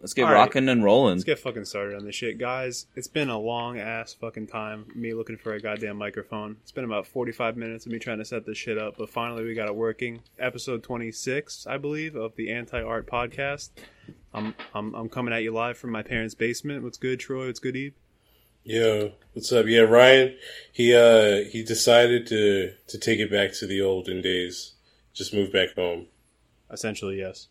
Let's get All right. rocking and rolling. Let's get fucking started on this shit, guys. It's been a long ass fucking time. Me looking for a goddamn microphone. It's been about forty five minutes of me trying to set this shit up, but finally we got it working. Episode twenty six, I believe, of the Anti Art Podcast. I'm I'm I'm coming at you live from my parents' basement. What's good, Troy? What's good, Ibe? Yo, what's up? Yeah, Ryan, he uh he decided to to take it back to the olden days. Just move back home. Essentially, yes.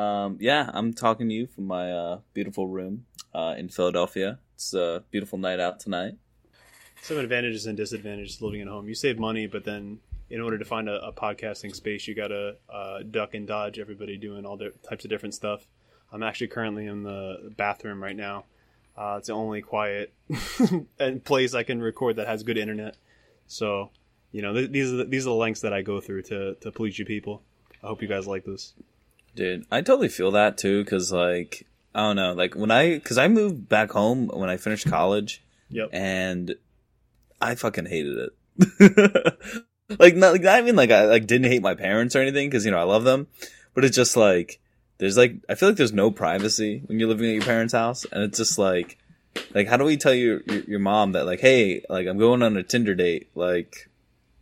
Um, yeah, I'm talking to you from my uh, beautiful room uh, in Philadelphia. It's a beautiful night out tonight. Some advantages and disadvantages living at home. You save money, but then in order to find a, a podcasting space, you gotta uh, duck and dodge everybody doing all di- types of different stuff. I'm actually currently in the bathroom right now. Uh, it's the only quiet and place I can record that has good internet. So, you know, th- these are the, these are the lengths that I go through to to please you people. I hope you guys like this. Dude, I totally feel that too, because, like, I don't know, like, when I, because I moved back home when I finished college, Yep. and I fucking hated it. like, not, like, I mean, like, I like didn't hate my parents or anything, because, you know, I love them, but it's just like, there's like, I feel like there's no privacy when you're living at your parents' house, and it's just like, like, how do we tell your, your, your mom that, like, hey, like, I'm going on a Tinder date, like,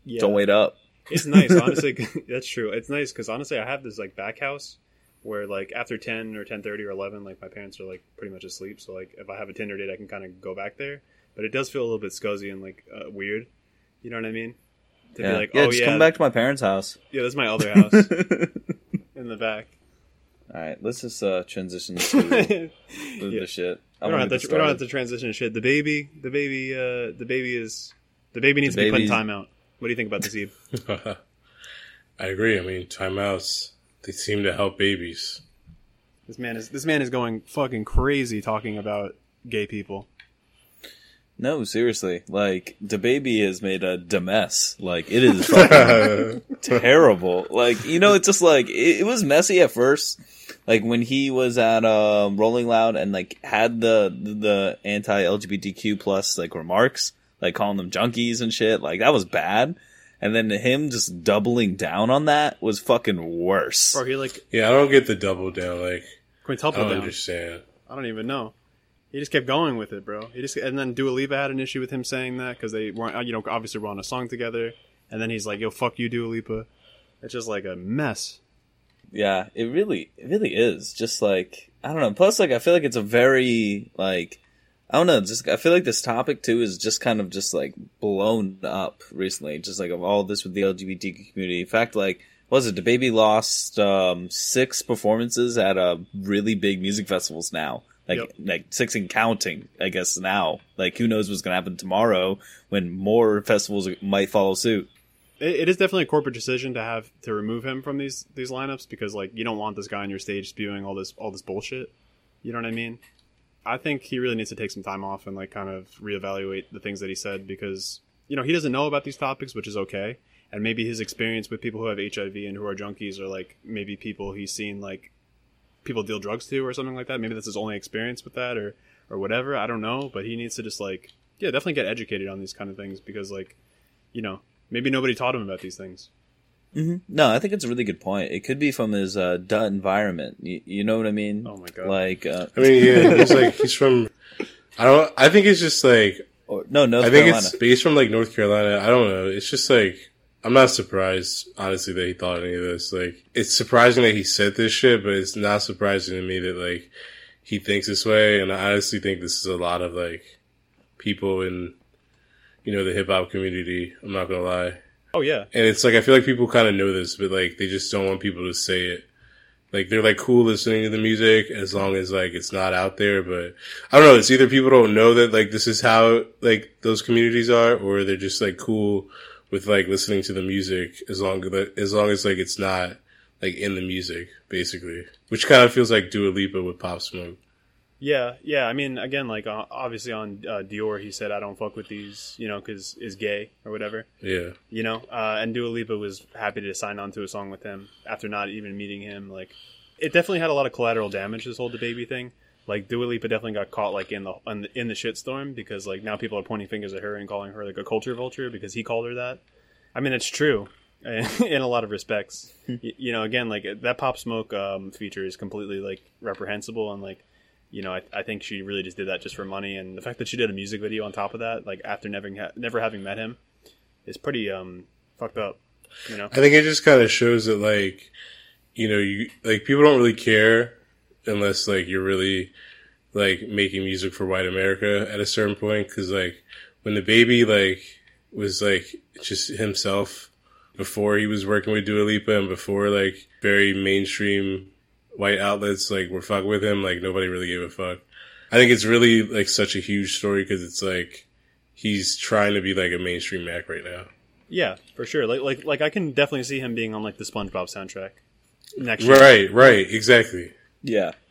Yeah. don't wait up. It's nice, honestly. that's true. It's nice because honestly, I have this like back house where like after ten or ten thirty or eleven, like my parents are like pretty much asleep. So like if I have a Tinder date, I can kind of go back there. But it does feel a little bit scuzzy and like uh, weird. You know what I mean? To Yeah, be like, yeah oh just yeah, come back to my parents' house. yeah, that's my other house in the back. All right, let's just uh, transition to the, Yeah. the shit. I don't have to. get We don't have to transition to shit. The baby, the baby, uh, the baby is the baby needs The to be put in baby's- timeout. What do you think about this, Ibe? I agree. I mean, timeouts they seem to help babies. This man is this man is going fucking crazy talking about gay people. No, seriously. Like the baby has made a da mess. Like it is fucking terrible. Like you know, it's just like it, it was messy at first. Like when he was at uh, Rolling Loud and like had the the anti LGBTQ plus like remarks, like calling them junkies and shit. Like that was bad. And then him just doubling down on that was fucking worse. Or he like yeah, I don't get the double down. Like, I don't down. understand. I don't even know. He just kept going with it, bro. He just and then Dua Lipa had an issue with him saying that because they weren't, uh, you know, obviously were on a song together. And then he's like, "Yo, fuck you, Dua Lipa." It's just like a mess. Yeah, it really, it really is. Just like I don't know. Plus, like I feel like it's a very like I don't know. Just I feel like this topic too is just kind of just like blown up recently. Just like of all this with the LGBT community. In fact, like was it DaBaby lost um six performances at a really big music festivals now. Like Yep. like six and counting, I guess now. Like who knows what's gonna happen tomorrow when more festivals might follow suit. It, it is definitely a corporate decision to have to remove him from these these lineups because like you don't want this guy on your stage spewing all this all this bullshit. You know what I mean? I think he really needs to take some time off and like kind of reevaluate the things that he said because you know he doesn't know about these topics, which is okay. And maybe his experience with people who have HIV and who are junkies or like maybe people he's seen like people deal drugs to or something like that. Maybe that's his only experience with that or or whatever. I don't know, but he needs to just like yeah, definitely get educated on these kind of things because like you know maybe nobody taught him about these things. Hmm No, I think it's a really good point. It could be from his uh, duh environment. You, you know what I mean? Oh my God. Like, uh, I mean, yeah, he's like he's from. I don't. I think it's just like or, no, North I think Carolina. it's based from like North Carolina. I don't know. It's just like I'm not surprised, honestly, that he thought any of this. Like, it's surprising that he said this shit, but it's not surprising to me that like he thinks this way. And I honestly think this is a lot of like people in you know the hip hop community. I'm not gonna lie. Oh yeah, And it's like I feel like people kind of know this, but like they just don't want people to say it. Like they're like cool listening to the music as long as like it's not out there. But I don't know. It's either people don't know that like this is how like those communities are, or they're just like cool with like listening to the music as long as as long as like it's not like in the music, basically. Which kind of feels like Dua Lipa with Pop Smoke. Yeah, yeah. I mean, again, like uh, obviously on uh, Dior, he said, "I don't fuck with these," you know, because is gay or whatever, Yeah. you know. Uh, and Dua Lipa was happy to sign on to a song with him after not even meeting him. Like, it definitely had a lot of collateral damage. This whole baby thing. Like Dua Lipa definitely got caught like in the in the, in the shitstorm because like now people are pointing fingers at her and calling her like a culture vulture because he called her that. I mean, it's true in a lot of respects. Y- you know, again, like that Pop Smoke um, feature is completely like reprehensible and like you know, I, I think she really just did that just for money, and the fact that she did a music video on top of that, like after never ha- never having met him, is pretty um fucked up. You know, I think it just kind of shows that like, you know, you like people don't really care unless like you're really like making music for white America at a certain point. Cause like when DaBaby like was like just himself before he was working with Dua Lipa and before like very mainstream white outlets like were fucking with him, like nobody really gave a fuck. I think it's really like such a huge story because it's like he's trying to be like a mainstream Mac right now. yeah, for sure. Like like like I can definitely see him being on like the SpongeBob soundtrack next year. Right, right, exactly. Yeah.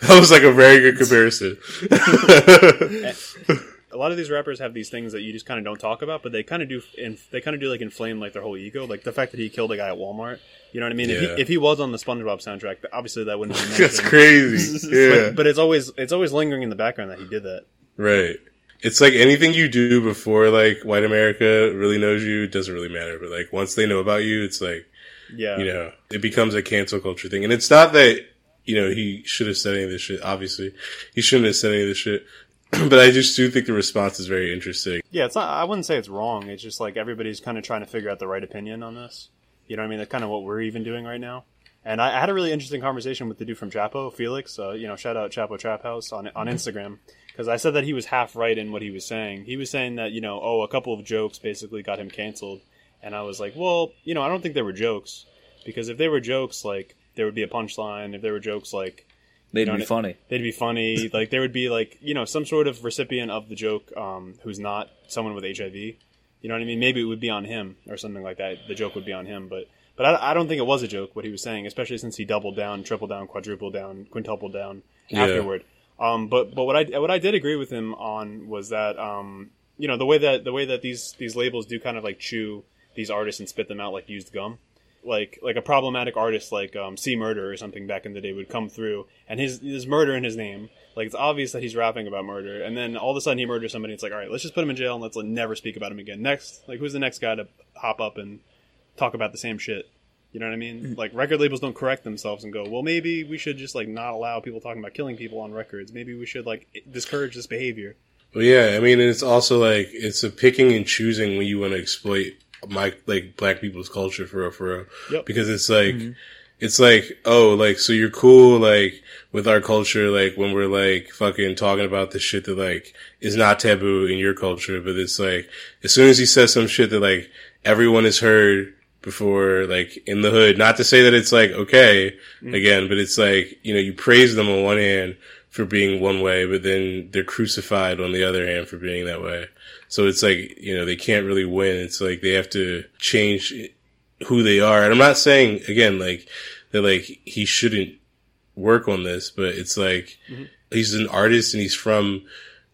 That was like a very good comparison. a lot of these rappers have these things that you just kind of don't talk about, but they kind of do. In, they kind of do like inflame like their whole ego, like the fact that he killed a guy at Walmart. You know what I mean? If, he, if he was on the SpongeBob soundtrack, obviously that wouldn't be. That's crazy. Yeah, But, but it's always it's always lingering in the background that he did that. right. It's like anything you do before like white America really knows you it doesn't really matter. But like once they know about you, it's like Yeah, you know it becomes a cancel culture thing. And it's not that you know he should have said any of this shit. Obviously, he shouldn't have said any of this shit. but I just do think the response is very interesting. yeah. It's not. I wouldn't say it's wrong. It's just like everybody's kind of trying to figure out the right opinion on this. You know what I mean? That's kind of what we're even doing right now. And I, I had a really interesting conversation with the dude from Chapo, Felix. Uh, you know, shout out Chapo Trap House on on Instagram because I said that he was half right in what he was saying. He was saying that you know, oh, a couple of jokes basically got him canceled, and I was like, well, you know, I don't think they were jokes because if they were jokes, like there would be a punchline. If there were jokes, like They'd know, be funny. they'd be funny. like there would be like you know some sort of recipient of the joke um, who's not someone with HIV. You know what I mean? Maybe it would be on him or something like that. The joke would be on him, but but I, I don't think it was a joke what he was saying, especially since he doubled down, tripled down, quadrupled down, quintupled down Yeah. afterward. Um, but but what I what I did agree with him on was that um, you know the way that the way that these these labels do kind of like chew these artists and spit them out like used gum like like a problematic artist like um, C Murder or something back in the day would come through and his his murder in his name. Like it's obvious that he's rapping about murder, and then all of a sudden he murders somebody. It's like, all right, let's just put him in jail and let's like, never speak about him again. Next, like who's the next guy to hop up and talk about the same shit? You know what I mean? Like record labels don't correct themselves and go, well, maybe we should just like not allow people talking about killing people on records. Maybe we should like discourage this behavior. Well, yeah, I mean, it's also like it's a picking and choosing when you want to exploit my like black people's culture for real, for real. Yep. Because it's like mm-hmm. it's like oh, like so you're cool like with our culture, like when we're like fucking talking about the shit that like is not taboo in your culture, but it's like as soon as he says some shit that like everyone has heard before, like in the hood. Not to say that it's like okay mm-hmm. again, but it's like you know you praise them on one hand for being one way, but then they're crucified on the other hand for being that way. So it's like, you know, they can't really win. It's like they have to change who they are. And I'm not saying, again, like, that like he shouldn't work on this, but it's like mm-hmm. he's an artist and he's from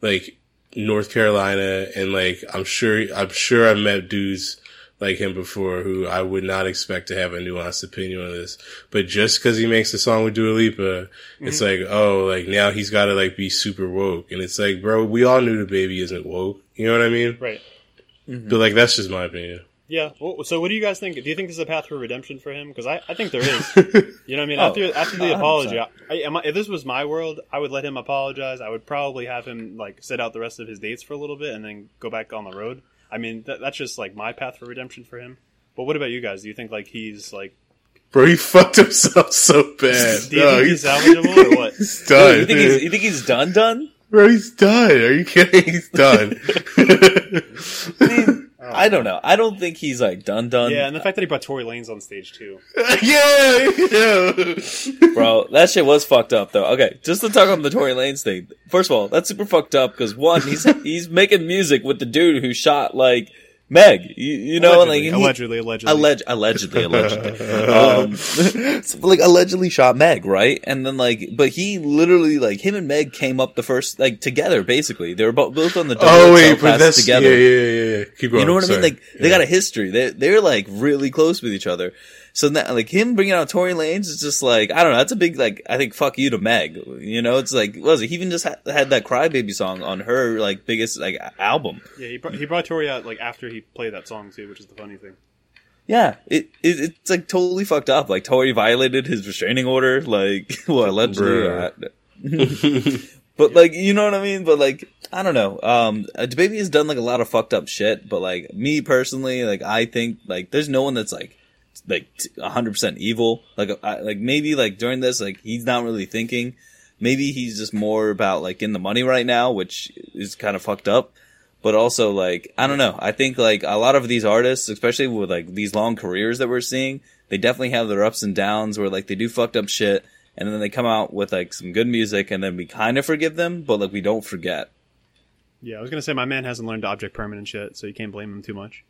like North Carolina and like I'm sure I'm sure I've met dudes like him before who I would not expect to have a nuanced opinion on this. But just because he makes a song with Dua Lipa, it's mm-hmm. like, oh, like now he's got to like be super woke, and it's like, bro, we all knew DaBaby isn't woke. You know what I mean? Right. But like that's just my opinion. Yeah. Well, so, what do you guys think? Do you think there's a path for redemption for him? Because I, I think there is. You know what I mean? Oh, after after the 100%. apology, I, am I- if this was my world, I would let him apologize. I would probably have him like sit out the rest of his dates for a little bit and then go back on the road. I mean, that, that's just like my path for redemption for him. But what about you guys? Do you think like he's like? Bro, he fucked himself so bad. Do you No, think he's salvageable or what? He's done. you think he's you think he's done done? Bro, he's done. Are you kidding? He's done. I mean, I don't know. I don't think he's like done done. Yeah, and the fact that he brought Tory Lanez on stage too. yeah, yeah. Bro, that shit was fucked up though. Okay, just to talk on the Tory Lanez thing. First of all, that's super fucked up because one, he's he's making music with the dude who shot like Meg. You, you know, allegedly, like he- allegedly, allegedly. Alleg- allegedly, allegedly, um, so, like allegedly shot Meg, right? And then like, but he literally like him and Meg came up the first like together. Basically, they were both both on the Oh wait, but that's together. Yeah, yeah, yeah, yeah. Keep going. You know what I mean? Sorry. Like they got a history. They they're like really close with each other. So that like him bringing out Tory Lanez is just like I don't know. That's a big like I think fuck you to Meg. You know, it's like what was it? He even just had, had that Crybaby song on her like biggest like album. Yeah, he brought, he brought Tory out like after he played that song too, which is the funny thing. Yeah, it, it it's like totally fucked up. Like Tory violated his restraining order. Like well allegedly. Bruh. but like, you know what I mean? But like, I don't know. Um, uh, baby has done like a lot of fucked up shit, but like me personally, like I think like there's no one that's like like hundred percent evil. Like, I, like maybe like during this, like he's not really thinking. Maybe he's just more about like in the money right now, which is kind of fucked up. But also like I don't know. I think like a lot of these artists, especially with like these long careers that we're seeing, they definitely have their ups and downs where like they do fucked up shit and then they come out with like some good music and then we kind of forgive them, but like we don't forget. Yeah, I was gonna say my man hasn't learned object permanence yet, so you can't blame him too much.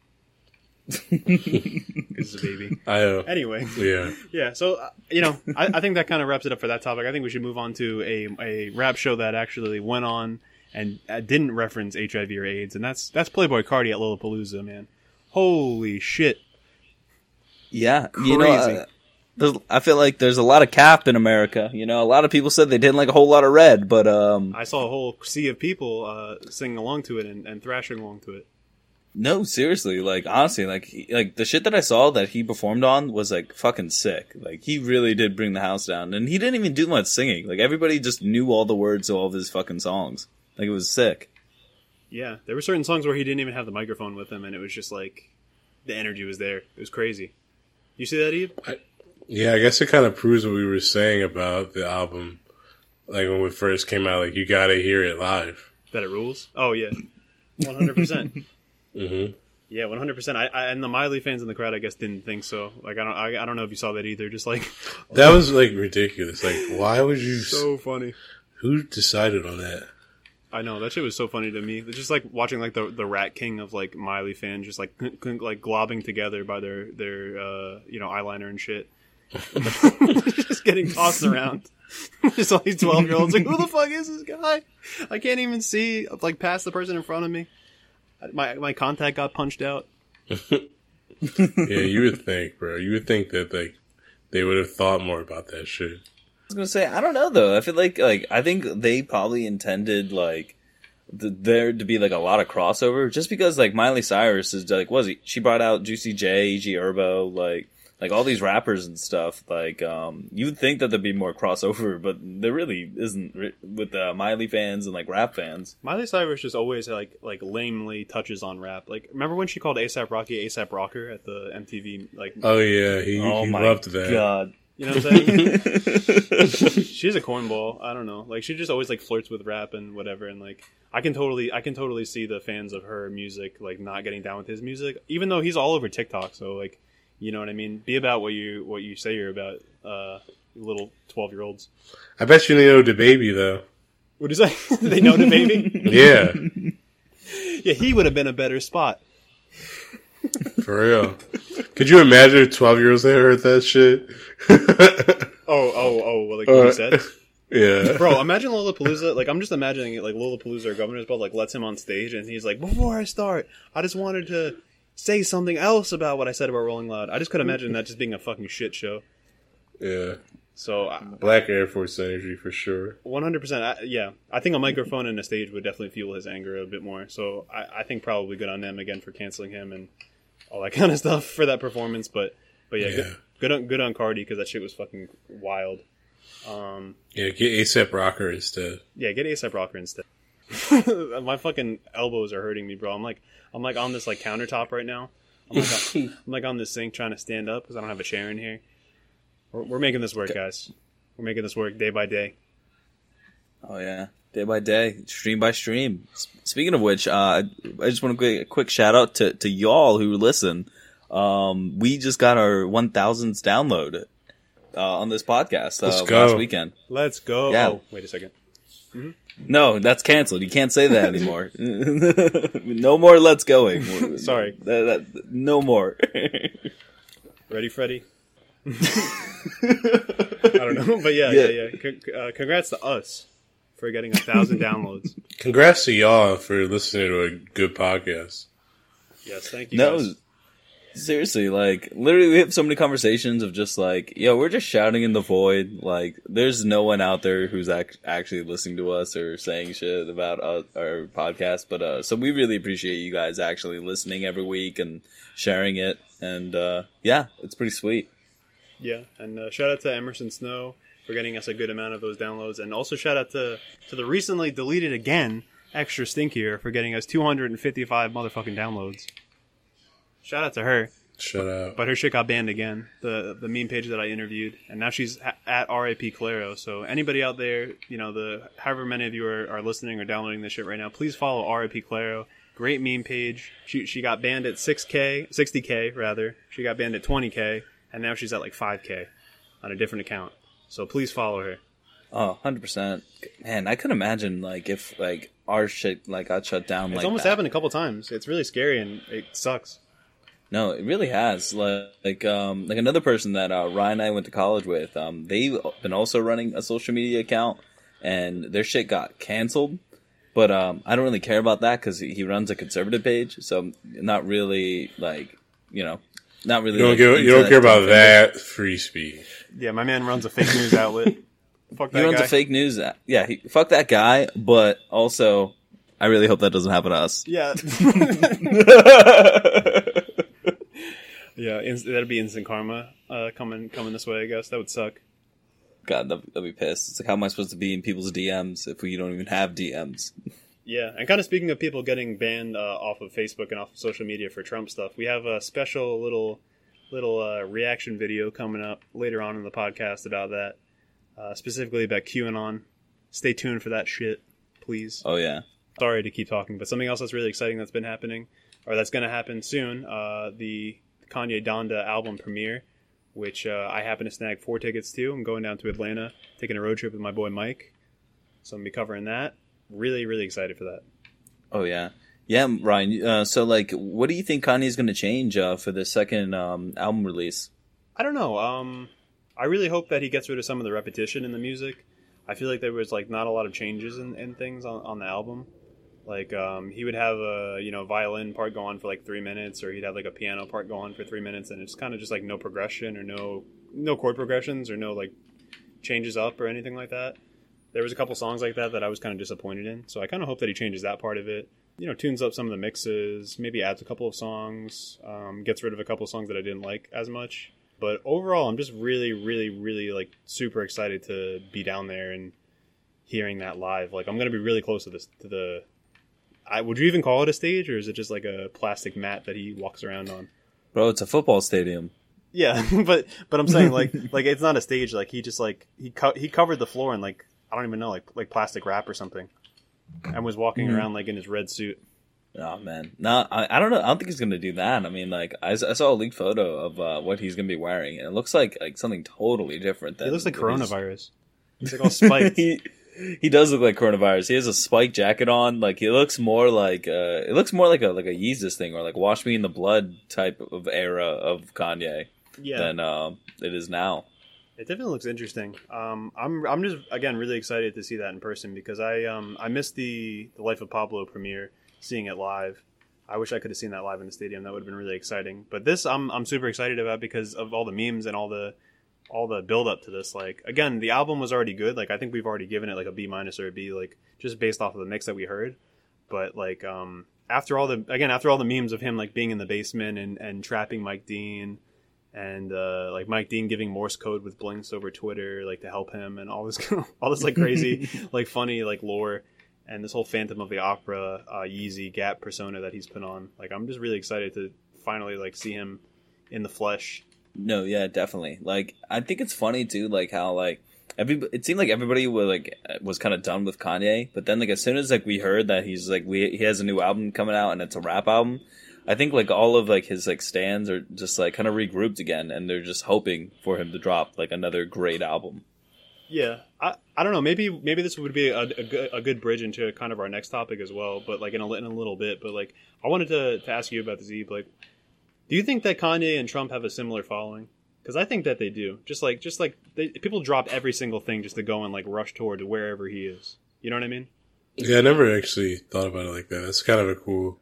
Because he's a baby. I uh, Anyway, yeah. yeah. So uh, you know, I, I think that kind of wraps it up for that topic. I think we should move on to a a rap show that actually went on and uh, didn't reference HIV or AIDS, and that's that's Playboi Carti at Lollapalooza, man. Holy shit! Yeah, you know, Crazy. uh, there's, I feel like there's a lot of cap in America. You know, a lot of people said they didn't like a Whole Lotta Red, but um, I saw a whole sea of people uh, singing along to it and, and thrashing along to it. No, seriously, like honestly, like he, like the shit that I saw that he performed on was like fucking sick. Like he really did bring the house down, and he didn't even do much singing. Like everybody just knew all the words to all of his fucking songs. Like it was sick. Yeah, there were certain songs where he didn't even have the microphone with him, and it was just like the energy was there. It was crazy. You see that, Ibe? Yeah, I guess it kind of proves what we were saying about the album. Like when it first came out, like you gotta hear it live. That it rules? Oh yeah, one hundred percent. Mm-hmm. Yeah, one hundred percent. I I- and the Miley fans in the crowd, I guess, didn't think so. Like I don't, I, I don't know if you saw that either. Just like That was like ridiculous. Like, why would you? so funny. who decided on that? I know that shit was so funny to me. Just like watching like the the Rat King of like Miley fans, just like like globbing together by their their uh, you know eyeliner and shit, just getting tossed around. just all these twelve year olds like, who the fuck is this guy? I can't even see like past the person in front of me. My my contact got punched out. Yeah, you would think, bro. You would think that like they would have thought more about that shit. I was gonna say I don't know though. I feel like like I think they probably intended like th- there to be like a lot of crossover, just because like Miley Cyrus is like was he? She brought out Juicy J, E.G. Herbo, like like all these rappers and stuff. Like um, you would think that there'd be more crossover, but there really isn't ri- with uh, Miley fans and like rap fans. Miley Cyrus just always like like lamely touches on rap. Like remember when she called ASAP Rocky ASAP Rocker at the MTV like Oh yeah, he, oh he my loved that. god! you know what I'm saying? She's a cornball. I don't know. Like she just always like flirts with rap and whatever. And like I can totally I can totally see the fans of her music like not getting down with his music, even though he's all over TikTok. So like you know what I mean. Be about what you what you say you're about. Uh, little twelve year olds. I bet you they know the baby though. What do you say? they know the baby. Yeah, yeah, he would have been a better spot. for real. Could you imagine if twelve year olds that heard that shit? Oh oh oh! Well, like what Uh, said. yeah, Bro, imagine Lollapalooza. Like, I'm just imagining it. Like Lollapalooza or Governor's Ball, like lets him on stage, and he's like, "Before I start, I just wanted to say something else about what I said about Rolling Loud." I just could imagine that just being a fucking shit show. yeah. So, I- Black Air Force energy for sure. 100%. Yeah, I think a microphone and a stage would definitely fuel his anger a bit more. So, I, I think probably good on them again for canceling him and all that kind of stuff for that performance. But, but yeah, Yeah. Good, good on good on Carti because that shit was fucking wild. Um, Yeah, get ASAP Rocker instead. Yeah, get ASAP Rocker instead. My fucking elbows are hurting me, bro. I'm like, I'm like on this like countertop right now. I'm like, on, I'm like on this sink trying to stand up because I don't have a chair in here. We're, we're making this work, guys. We're making this work day by day. Oh yeah, day by day, stream by stream. Speaking of which, uh, I just want to give a quick shout out to to y'all who listen. Um, we just got our one thousandth download uh, on this podcast uh, Let's go. last weekend. Let's go. Yeah. Oh, wait a second. No, that's canceled. You can't say that anymore. no more. Let's going. Sorry. That- that- no more. Ready, Freddy? I don't know, but yeah, yeah, Yeah. yeah. Con- uh, congrats to us for getting a thousand downloads. Congrats to y'all for listening to a good podcast. Yes, thank you. no, guys. Seriously, like literally, we have so many conversations of just like, yo, we're just shouting in the void. Like, there's no one out there who's ac- actually listening to us or saying shit about uh, our podcast. But uh, so we really appreciate you guys actually listening every week and sharing it. And uh, yeah, it's pretty sweet. Yeah, and uh, shout out to Emerson Snow for getting us a good amount of those downloads, and also shout out to to the recently deleted again extra stinkier for getting us 255 motherfucking downloads. Shout out to her. Shut out. But her shit got banned again. The the meme page that I interviewed, and now she's a- at RAP Claro. So anybody out there, you know, the however many of you are, are listening or downloading this shit right now, please follow RAP Claro. Great meme page. She she got banned at 6k, 60k rather. She got banned at 20k, and now she's at like 5k on a different account. So please follow her. Oh, 100%. Man, I could imagine, like, if, like, our shit, like, got shut down It's like almost that. happened a couple times. It's really scary and it sucks. No, it really has. Like, like, um, like another person that uh, Ryan and I went to college with. Um, they've been also running a social media account, and their shit got canceled. But um, I don't really care about that because he runs a conservative page, so not really like, you know, not really. You don't like, give, you don't care about thing. that free speech. Yeah, my man runs a fake news outlet. Fuck He that runs guy. a fake news. Yeah, he, fuck that guy. But also, I really hope that doesn't happen to us. Yeah. yeah, that'd be instant karma uh, coming coming this way. I guess that would suck. God, that'd, that'd be pissed. It's like, how am I supposed to be in people's DMs if we don't even have DMs? Yeah, and kind of speaking of people getting banned uh, off of Facebook and off of social media for Trump stuff, we have a special little little uh, reaction video coming up later on in the podcast about that, uh, specifically about QAnon. Stay tuned for that shit, please. Oh yeah. sorry to keep talking, but something else that's really exciting that's been happening, or that's going to happen soon, uh, the Kanye Donda album premiere, which uh, I happen to snag four tickets to. I'm going down to Atlanta, taking a road trip with my boy Mike. So I'm to be covering that. Really, really excited for that. Oh yeah, yeah, Ryan. Uh, so like, what do you think Kanye's going to change uh, for the second um, album release? I don't know. Um, I really hope that he gets rid of some of the repetition in the music. I feel like there was like not a lot of changes in, in things on, on the album. Like um, he would have a you know violin part go on for like three minutes, or he'd have like a piano part go on for three minutes, and it's kind of just like no progression or no no chord progressions or no like changes up or anything like that. There was a couple songs like that that I was kind of disappointed in, so I kind of hope that he changes that part of it. You know, tunes up some of the mixes, maybe adds a couple of songs, um, gets rid of a couple of songs that I didn't like as much. But overall, I'm just really, really, really like super excited to be down there and hearing that live. Like I'm gonna be really close to this to the. I, would you even call it a stage, or is it just like a plastic mat that he walks around on? Bro, it's a football stadium. Yeah, but but I'm saying like like it's not a stage. Like he just like he co- he covered the floor in like I don't even know like like plastic wrap or something, and was walking Mhm. around like in his red suit. Oh man, no, I, I don't know. I don't think he's gonna do that. I mean, like, I saw a leaked photo of uh, what he's gonna be wearing, and it looks like like something totally different. Than He looks like coronavirus. He's like all spiked. he he does look like coronavirus. He has a spike jacket on. Like he looks more like uh, it looks more like a like a Yeezus thing or like Wash Me in the Blood type of era of Kanye yeah, than um, it is now. It definitely looks interesting. Um, I'm I'm just again really excited to see that in person because I um I missed the the Life of Pablo premiere, seeing it live. I wish I could have seen that live in the stadium. That would have been really exciting. But this I'm I'm super excited about because of all the memes and all the all the build up to this. Like again, the album was already good. Like I think we've already given it like a B minus or a B, like just based off of the mix that we heard. But like um after all the again after all the memes of him like being in the basement and and trapping Mike Dean and uh, like Mike Dean giving Morse code with blinks over Twitter, like to help him, and all this, all this like crazy, like funny, like lore, and this whole Phantom of the Opera, uh, Yeezy Gap persona that he's put on. Like, I'm just really excited to finally like see him in the flesh. No, yeah, definitely. Like I think it's funny too, like how like every it seemed like everybody was like was kind of done with Kanye, but then like as soon as like we heard that he's like we he has a new album coming out and it's a rap album, I think like all of like his like stands are just like kind of regrouped again and they're just hoping for him to drop like another great album. Yeah, I, I don't know. Maybe maybe this would be a, a, good, a good bridge into kind of our next topic as well. But like in a, in a little bit. But like I wanted to, to ask you about the Zeeb. Like, do you think that Kanye and Trump have a similar following? Because I think that they do. Just like just like they, people drop every single thing just to go and like rush toward to wherever he is. You know what I mean? Yeah, I never actually thought about it like that. That's kind of a cool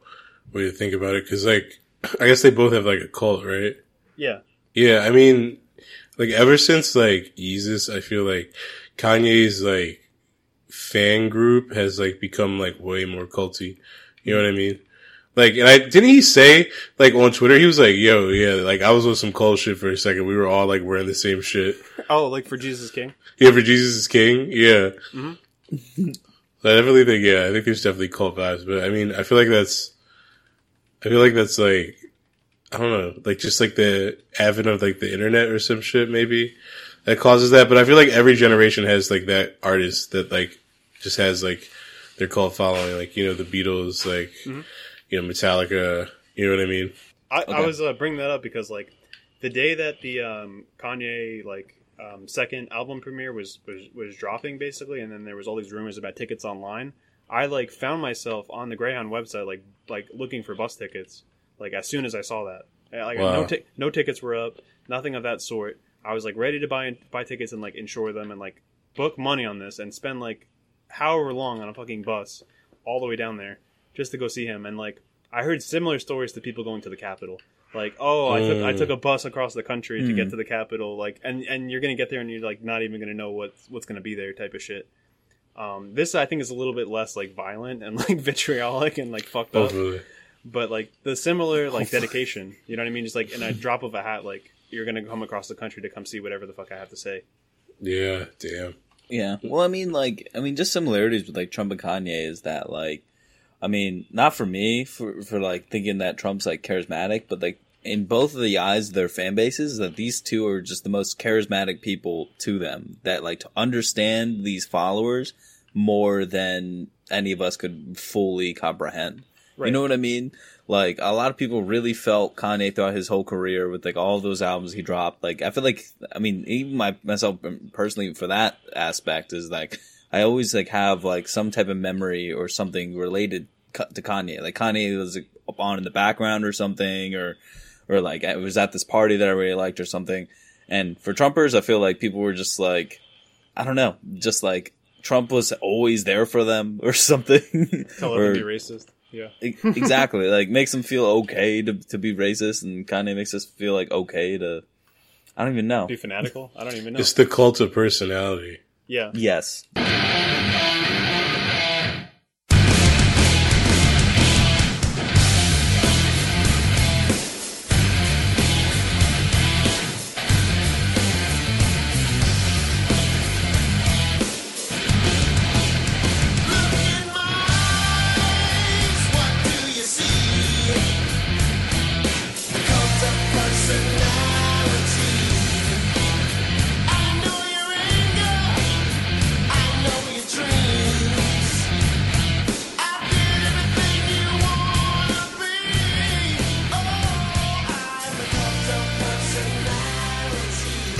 way to think about it. Cause like, I guess they both have like a cult, right? Yeah. Yeah, I mean, like ever since like Yeezus, I feel like Kanye's like fan group has like become like way more culty. You know what I mean? Like, and I didn't he say like on Twitter he was like, "Yo, yeah, like I was with some cold shit for a second. We were all like wearing the same shit. Oh, like for Jesus King. Yeah, for Jesus is King. Yeah, mm-hmm. So I definitely think yeah, I think there's definitely cult vibes. But I mean, I feel like that's, I feel like that's like, I don't know, like just like the advent of like the internet or some shit maybe that causes that. But I feel like every generation has like that artist that like just has like their cult following, like you know the Beatles, like mm-hmm. You know Metallica. You know what I mean? I, I was uh, bringing that up because like the day that the um, Kanye like um, second album premiere was, was was dropping basically, and then there was all these rumors about tickets online. I like found myself on the Greyhound website like like looking for bus tickets. Like as soon as I saw that, like Wow. no ti- no tickets were up, nothing of that sort. I was like ready to buy buy tickets and like insure them and like book money on this and spend like however long on a fucking bus all the way down there just to go see him. And like I heard similar stories to people going to the Capitol. Like, oh, I took I Mm. took a bus across the country to get Mm. to the Capitol. Like, and and you're gonna get there and you're like not even gonna know what's what's gonna be there type of shit. Um, this I think is a little bit less like violent and like vitriolic and like fucked up, Hopefully. but like the similar like dedication. You know what I mean? Just like in a drop of a hat, like you're gonna come across the country to come see whatever the fuck I have to say. Yeah. Damn. Yeah. Well, I mean, like, I mean, just similarities with like Trump and Kanye is that, like, I mean, not for me for for like thinking that Trump's like charismatic, but like in both of the eyes of their fan bases, that these two are just the most charismatic people to them. That like to understand these followers more than any of us could fully comprehend. You know what I mean? Like a lot of people really felt Kanye throughout his whole career with like all those albums he dropped. Like I feel like I mean even my myself um, personally for that aspect is like I always like have like some type of memory or something related to Kanye. Like Kanye was like, on in the background or something or or like I was at this party that I really liked or something. And for Trumpers, I feel like people were just like I don't know, just like Trump was always there for them or something. Tell Or- them to be racist. Yeah. Exactly. like makes them feel okay to to be racist, and Kanye makes us feel like okay to. I don't even know. Be fanatical. I don't even know. It's the cult of personality. Yeah. Yes.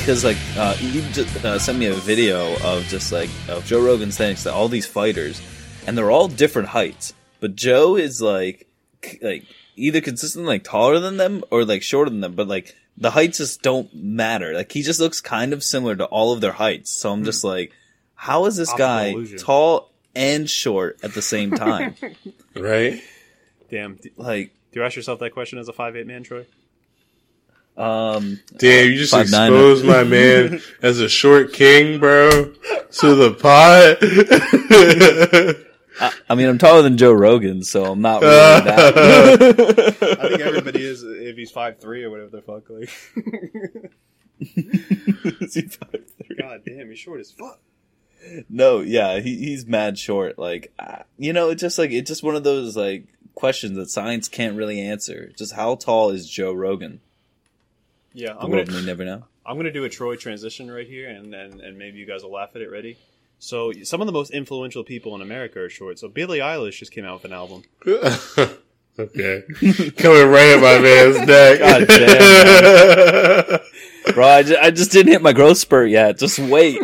Because like uh, you just uh, sent me a video of just like of Joe Rogan saying to all these fighters, and they're all different heights, but Joe is like c- like either consistently like taller than them or like shorter than them, but like the heights just don't matter. Like he just looks kind of similar to all of their heights. So I'm just like, how is this Optical guy illusion. tall and short at the same time? Right? Damn. Like, Do like, you ask yourself that question as a five eight man, Troy? Um, Damn, you just Five nine. exposed my man as a short king, bro, to the pot. I, I mean, I'm taller than Joe Rogan, so I'm not really that. I think everybody is if he's five three or whatever the fuck. Like, Is he 5'3"? god damn, he's short as fuck. No, yeah, he, he's mad short. Like, uh, you know, it's just like it's just one of those like questions that science can't really answer. Just how tall is Joe Rogan? Yeah, The I'm world gonna may never know. I'm gonna do a Troy transition right here, and and, and maybe you guys will laugh at it. Ready? So some of the most influential people in America are short. So Billie Eilish just came out with an album. okay. Coming right at my man's neck. God Bro, I just, I just didn't hit my growth spurt yet. Just wait.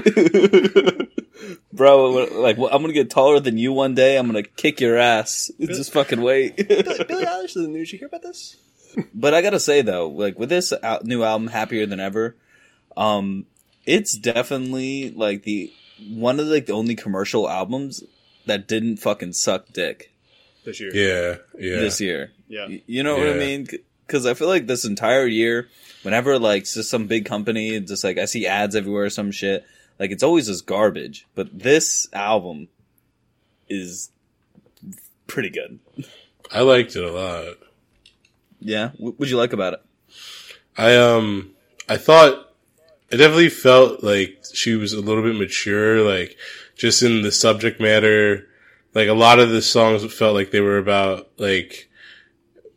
Bro, like I'm gonna get taller than you one day. I'm gonna kick your ass. Just fucking wait. Billie, Billie Eilish is in the news. You hear about this? But I gotta say though, like with this al- new album, "Happier Than Ever," um, it's definitely like the one of like the only commercial albums that didn't fucking suck dick This year. yeah, yeah. this year. Yeah. Y- You know what I mean? Because I feel like this entire year, whenever like just some big company, just like I see ads everywhere, or some shit, like it's always just garbage. But this album is pretty good. I liked it a lot. Yeah, what would you like about it? I um I thought I definitely felt like she was a little bit mature, like just in the subject matter. Like a lot of the songs felt like they were about like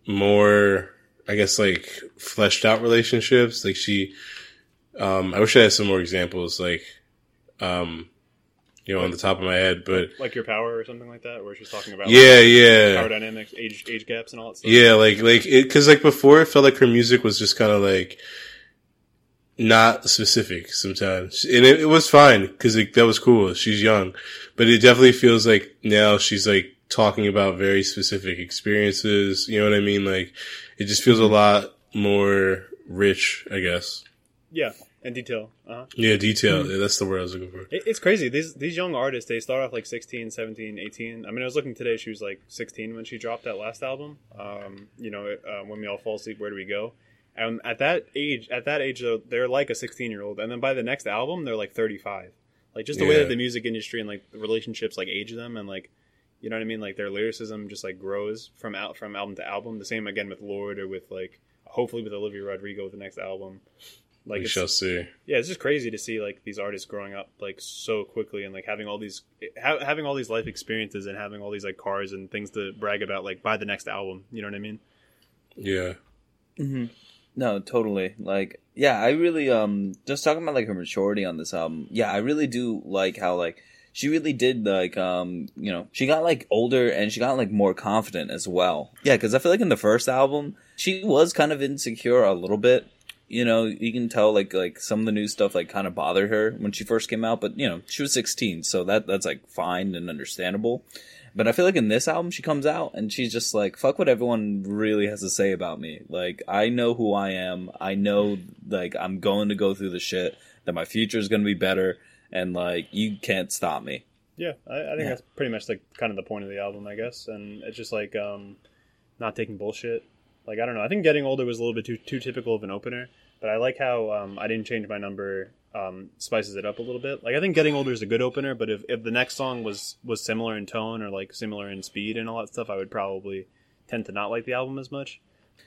more, I guess, like fleshed out relationships. Like she, um, I wish I had some more examples, like, um, you know, on the top of my head, but Like your power or something like that, where she's talking about yeah, like, yeah, power dynamics, age age gaps, and all that stuff. Yeah, like like because like before, it felt like her music was just kind of like not specific sometimes, and it, it was fine because like, that was cool. She's young, but it definitely feels like now she's like talking about very specific experiences. You know what I mean? Like it just feels a lot more rich, I guess. yeah, and detail. Uh-huh. Yeah, detail. Yeah, that's the word I was looking for. It, it's crazy. These these young artists, they start off like 16, 17, 18. I mean, I was looking today. She was like 16 when she dropped that last album. Um, you know, uh, when we all fall asleep, where do we go? And at that age, at that age, though, they're like a 16 year old. And then by the next album, they're like 35. Like just the way that the music industry and like the relationships like age them and like, you know what I mean? Like their lyricism just like grows from out from album to album. The same again with Lorde or with like hopefully with Olivia Rodrigo with the next album. Like we it's, shall see. yeah, it's just crazy to see like these artists growing up like so quickly and like having all these ha- having all these life experiences and having all these like cars and things to brag about like by the next album. You know what I mean? Yeah, Mm-hmm. No, totally. Like, yeah, I really um just talking about like her maturity on this album. Yeah, I really do like how like she really did like um you know she got like older and she got like more confident as well. Yeah, because I feel like in the first album she was kind of insecure a little bit. You know, you can tell like like some of the new stuff like kind of bothered her when she first came out, but you know she was 16, so that that's like fine and understandable. But I feel like in this album, she comes out and she's just like, fuck what everyone really has to say about me. Like, I know who I am. I know, like, I'm going to go through the shit, that my future is going to be better, and, like, you can't stop me. Yeah, I, I think Yeah. that's pretty much like kind of the point of the album, I guess. And it's just like um, not taking bullshit. Like I don't know. I think getting older was a little bit too too typical of an opener. But I like how um, I didn't change my number. Um, spices it up a little bit. Like I think getting older is a good opener. But if, if the next song was was similar in tone or like similar in speed and all that stuff, I would probably tend to not like the album as much.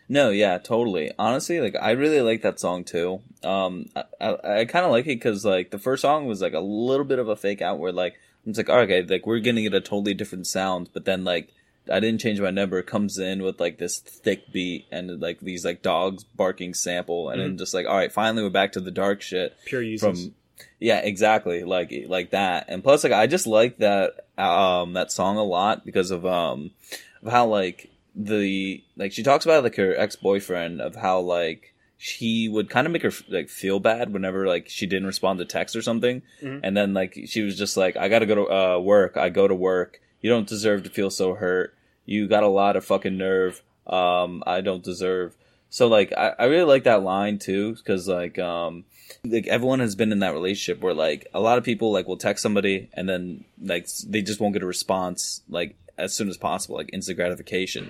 No, yeah, totally. Honestly, like, I really like that song too. Um, I, I, I kind of like it because, like, the first song was, like, a little bit of a fake out where, like, I'm just like, okay, like, we're gonna get a totally different sound, but then, like, I didn't change my number. Comes in with like this thick beat and like these like dogs barking sample, and then just like, all right, finally we're back to the dark shit Pure uses. from. Yeah, exactly, like like that. And plus, like I just like that um that song a lot because of um of how like the like she talks about like her ex boyfriend of how like she would kind of make her like feel bad whenever like she didn't respond to text or something, Mhm. and then like she was just like, I gotta go to uh, work. I go to work. You don't deserve to feel so hurt. You got a lot of fucking nerve. Um, I don't deserve. So like, I, I really like that line too, because like, um, like everyone has been in that relationship where like a lot of people like will text somebody and then like they just won't get a response like as soon as possible, like instant gratification,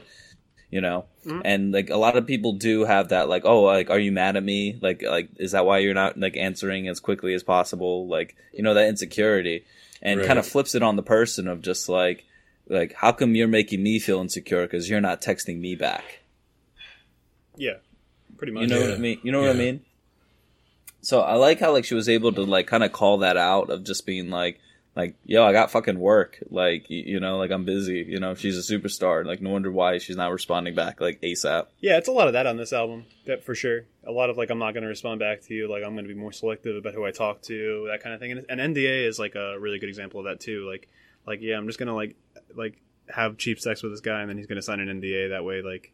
you know. Mhm. And like a lot of people do have that like, oh, like are you mad at me? Like like is that why you're not like answering as quickly as possible? Like you know that insecurity, and Right. kind of flips it on the person of just like like how come you're making me feel insecure because you're not texting me back? yeah, pretty much. You know what I mean? You know what I mean? So I like how like she was able to like kind of call that out of just being like like yo I got fucking work like y- you know like I'm busy you know she's a superstar like no wonder why she's not responding back like ASAP. Yeah, it's a lot of that on this album, that for sure. A lot of like, I'm not going to respond back to you. Like, I'm going to be more selective about who I talk to, that kind of thing. And, and NDA is like a really good example of that too. Like, like yeah, I'm just going to like like have cheap sex with this guy, and then he's going to sign an NDA. That way, like,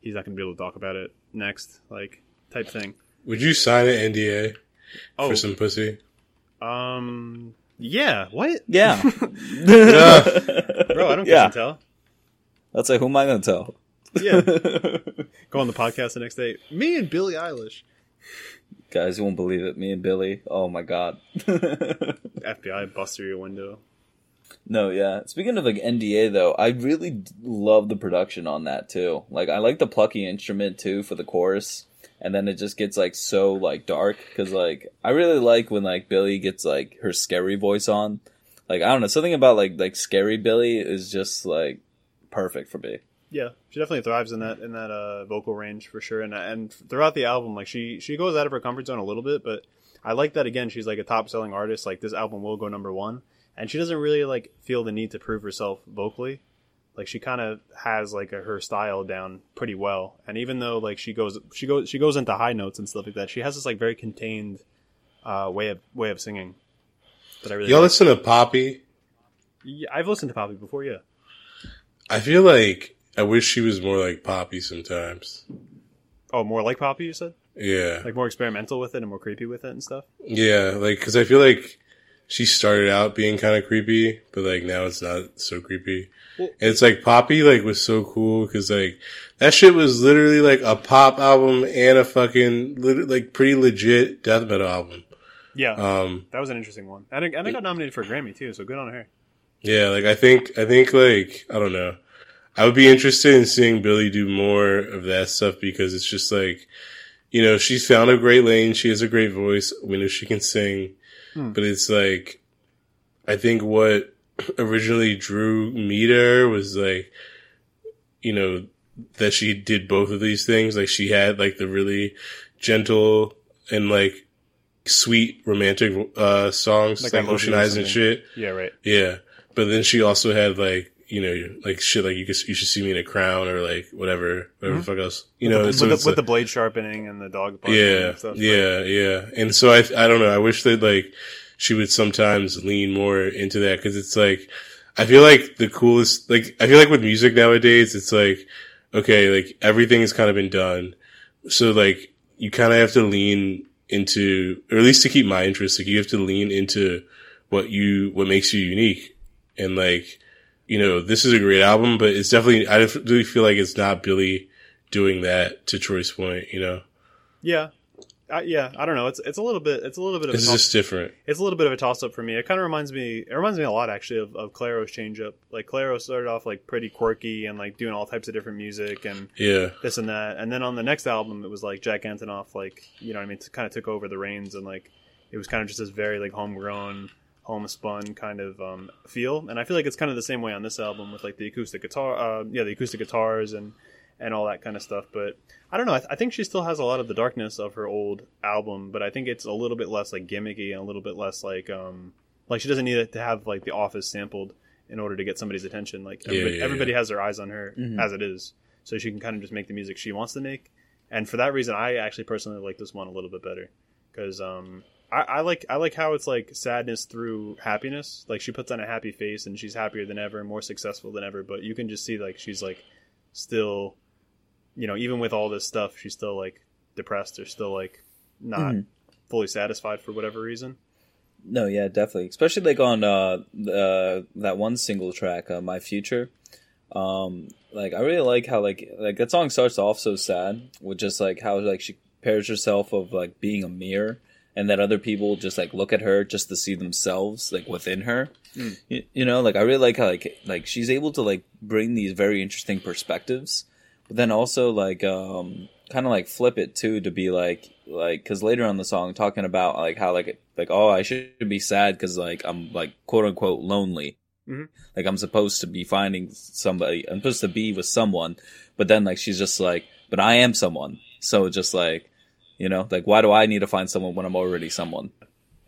he's not going to be able to talk about it next, like type thing. Would you sign an NDA Oh, for some pussy? um, yeah. What, Yeah, Yeah. bro? I don't yeah. yeah. tell. That's like who am I gonna tell? Yeah, go on the podcast the next day. Me and Billie Eilish. Guys, you won't believe it. Me and Billie. Oh my god. FBI bust through your window. No, yeah. Speaking of like NDA though, I really love the production on that too. Like I like the plucky instrument too for the chorus, and then it just gets like so like dark because like I really like when like Billie gets like her scary voice on. Like I don't know something about like like scary Billie is just like perfect for me. Yeah, she definitely thrives in that in that uh, vocal range for sure. And and throughout the album, like she she goes out of her comfort zone a little bit, but I like that again. She's like a top selling artist. Like this album will go number one, and she doesn't really like feel the need to prove herself vocally. Like she kind of has like a, her style down pretty well. And even though like she goes she goes she goes into high notes and stuff like that, she has this like very contained uh, way of way of singing that I really. Y'all like. listen to Poppy? Yeah, I've listened to Poppy before. Yeah. I feel like I wish she was more like Poppy sometimes. Oh, more like Poppy, you said? Yeah. Like more experimental with it and more creepy with it and stuff. Yeah, like because I feel like she started out being kind of creepy, but like now it's not so creepy. Well- and it's like Poppy like was so cool because like that shit was literally like a pop album and a fucking like pretty legit death metal album. Yeah, Um, that was an interesting one, and it, and it got nominated for a Grammy too. So good on her. yeah, like I think I think like I don't know. I would be interested in seeing Billie do more of that stuff because it's just like, you know, she's found a great lane. She has a great voice. We know she can sing, Hmm. but it's like, I think what originally drew me to her was like, you know, that she did both of these things. Like she had like the really gentle and like sweet romantic, uh, songs, Like like, I Love You or Ocean Eyes and shit. Yeah, right. Yeah, but then she also had like you know like shit like you could you should see me in a crown or like whatever whatever the fuck else you know Mm-hmm. with, so the, with the blade sharpening and the dog yeah and stuff. yeah yeah and so I I don't know I wish that like she would sometimes lean more into that because it's like I feel like the coolest like I feel like with music nowadays it's like okay like everything has kind of been done so like you kind of have to lean into or at least to keep my interest like you have to lean into what you what makes you unique and like you know this is a great album but it's definitely i really feel like it's not billie doing that to troy's point you know yeah, I, yeah. I don't know. It's it's a little bit. It's a little bit of a it's toss, just different it's a little bit of a toss up for me. It kind of reminds me. It reminds me a lot actually of, of Clairo's change up. Like Clairo started off like pretty quirky and like doing all types of different music and yeah this and that. And then on the next album, it was like Jack Antonoff, like you know, what I mean, kind of took over the reins and like it was kind of just this very like homegrown, homespun kind of um, feel. And I feel like it's kind of the same way on this album with like the acoustic guitar, uh, yeah, the acoustic guitars and and all that kind of stuff. But I don't know. I, th- I think she still has a lot of the darkness of her old album, but I think it's a little bit less like gimmicky and a little bit less like um like she doesn't need it to have like the Office sampled in order to get somebody's attention. Like Yeah, everybody, yeah, has their eyes on her Mhm. as it is, so she can kind of just make the music she wants to make. And for that reason, I actually personally like this one a little bit better because um, I, I like I like how it's like sadness through happiness. Like she puts on a happy face and she's happier than ever, more successful than ever. But you can just see like she's like still, you know, even with all this stuff, she's still like depressed or still like not Mhm. fully satisfied for whatever reason. No, yeah, definitely. Especially like on uh, the that one single track, uh, "My Future." Um, like I really like how like like that song starts off so sad with just like how like she pairs herself of like being a mirror, and that other people just like look at her just to see themselves like within her. Mm. You, you know, like I really like how like like she's able to like bring these very interesting perspectives, but then also like um kind of like flip it too to be like like because later on the song talking about like how like like oh I should be sad because like I'm like quote unquote lonely. Mhm. Like I'm supposed to be finding somebody. I'm supposed to be with someone, but then like she's just like, but I am someone. So just like, you know, like why do I need to find someone when I'm already someone?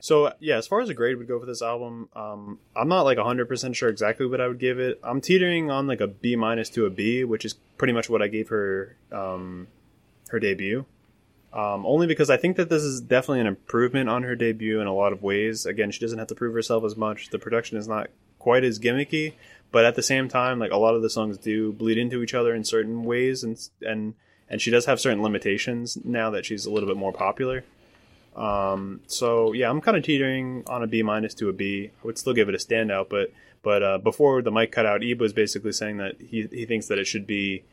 So yeah, as far as a grade would go for this album, um, I'm not like 100 percent sure exactly what I would give it. I'm teetering on like a B minus to a B, which is pretty much what I gave her um, her debut. Um, only because I think that this is definitely an improvement on her debut in a lot of ways. Again, she doesn't have to prove herself as much. The production is not quite as gimmicky, but at the same time, like a lot of the songs do bleed into each other in certain ways, and and and she does have certain limitations now that she's a little bit more popular. Um, so yeah, I'm kind of teetering on a B minus to a B. I would still give it a standout, but but uh, before the mic cut out, Ibe was basically saying that he he thinks that it should be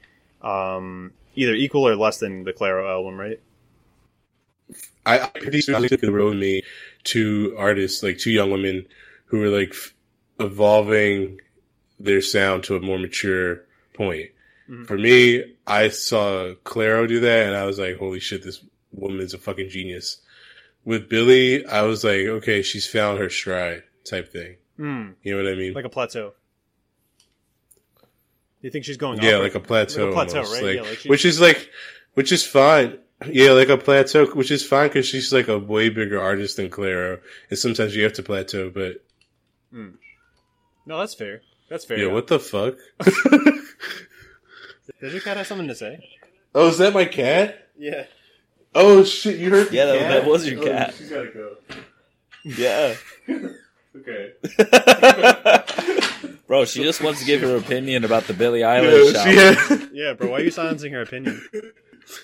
um, either equal or less than the Clairo album, right? I, I pretty soon took the road me two artists, like two young women who were like evolving their sound to a more mature point. Mhm. For me, I saw Clairo do that and I was like, holy shit, this woman is a fucking genius. With Billie, I was like, okay, she's found her stride type thing. Hmm, You know what I mean? like a plateau. You think she's going? Yeah, like a plateau, Like a plateau, almost. right? Like, Yeah, like she- which is like, which is fine. Yeah, like a plateau, which is fine because she's like a way bigger artist than Clairo, and sometimes you have to plateau. But No, that's fair. That's fair. yeah, what the fuck? Does your cat have something to say? oh, is that my cat? Yeah. Oh shit, you heard? the Yeah, that- cat? that was your Oh, cat. She's gotta go. Yeah. Okay. Bro, she just wants to give her opinion about the Billie Yeah, Eilish she album. had. Yeah, bro. Why are you silencing her opinion?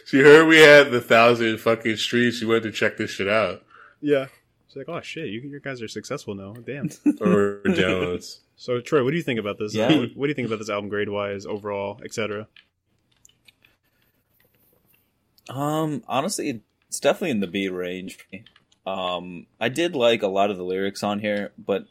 She heard we had the thousand fucking streets. She went to check this shit out. Yeah. She's like, oh shit, you, you guys are successful now. Damn. Or downloads. So Troy, what do you think about this? Yeah. What, what do you think about this album, grade wise, overall, etc.? Um, honestly, it's definitely in the B range. Um, I did like a lot of the lyrics on here, but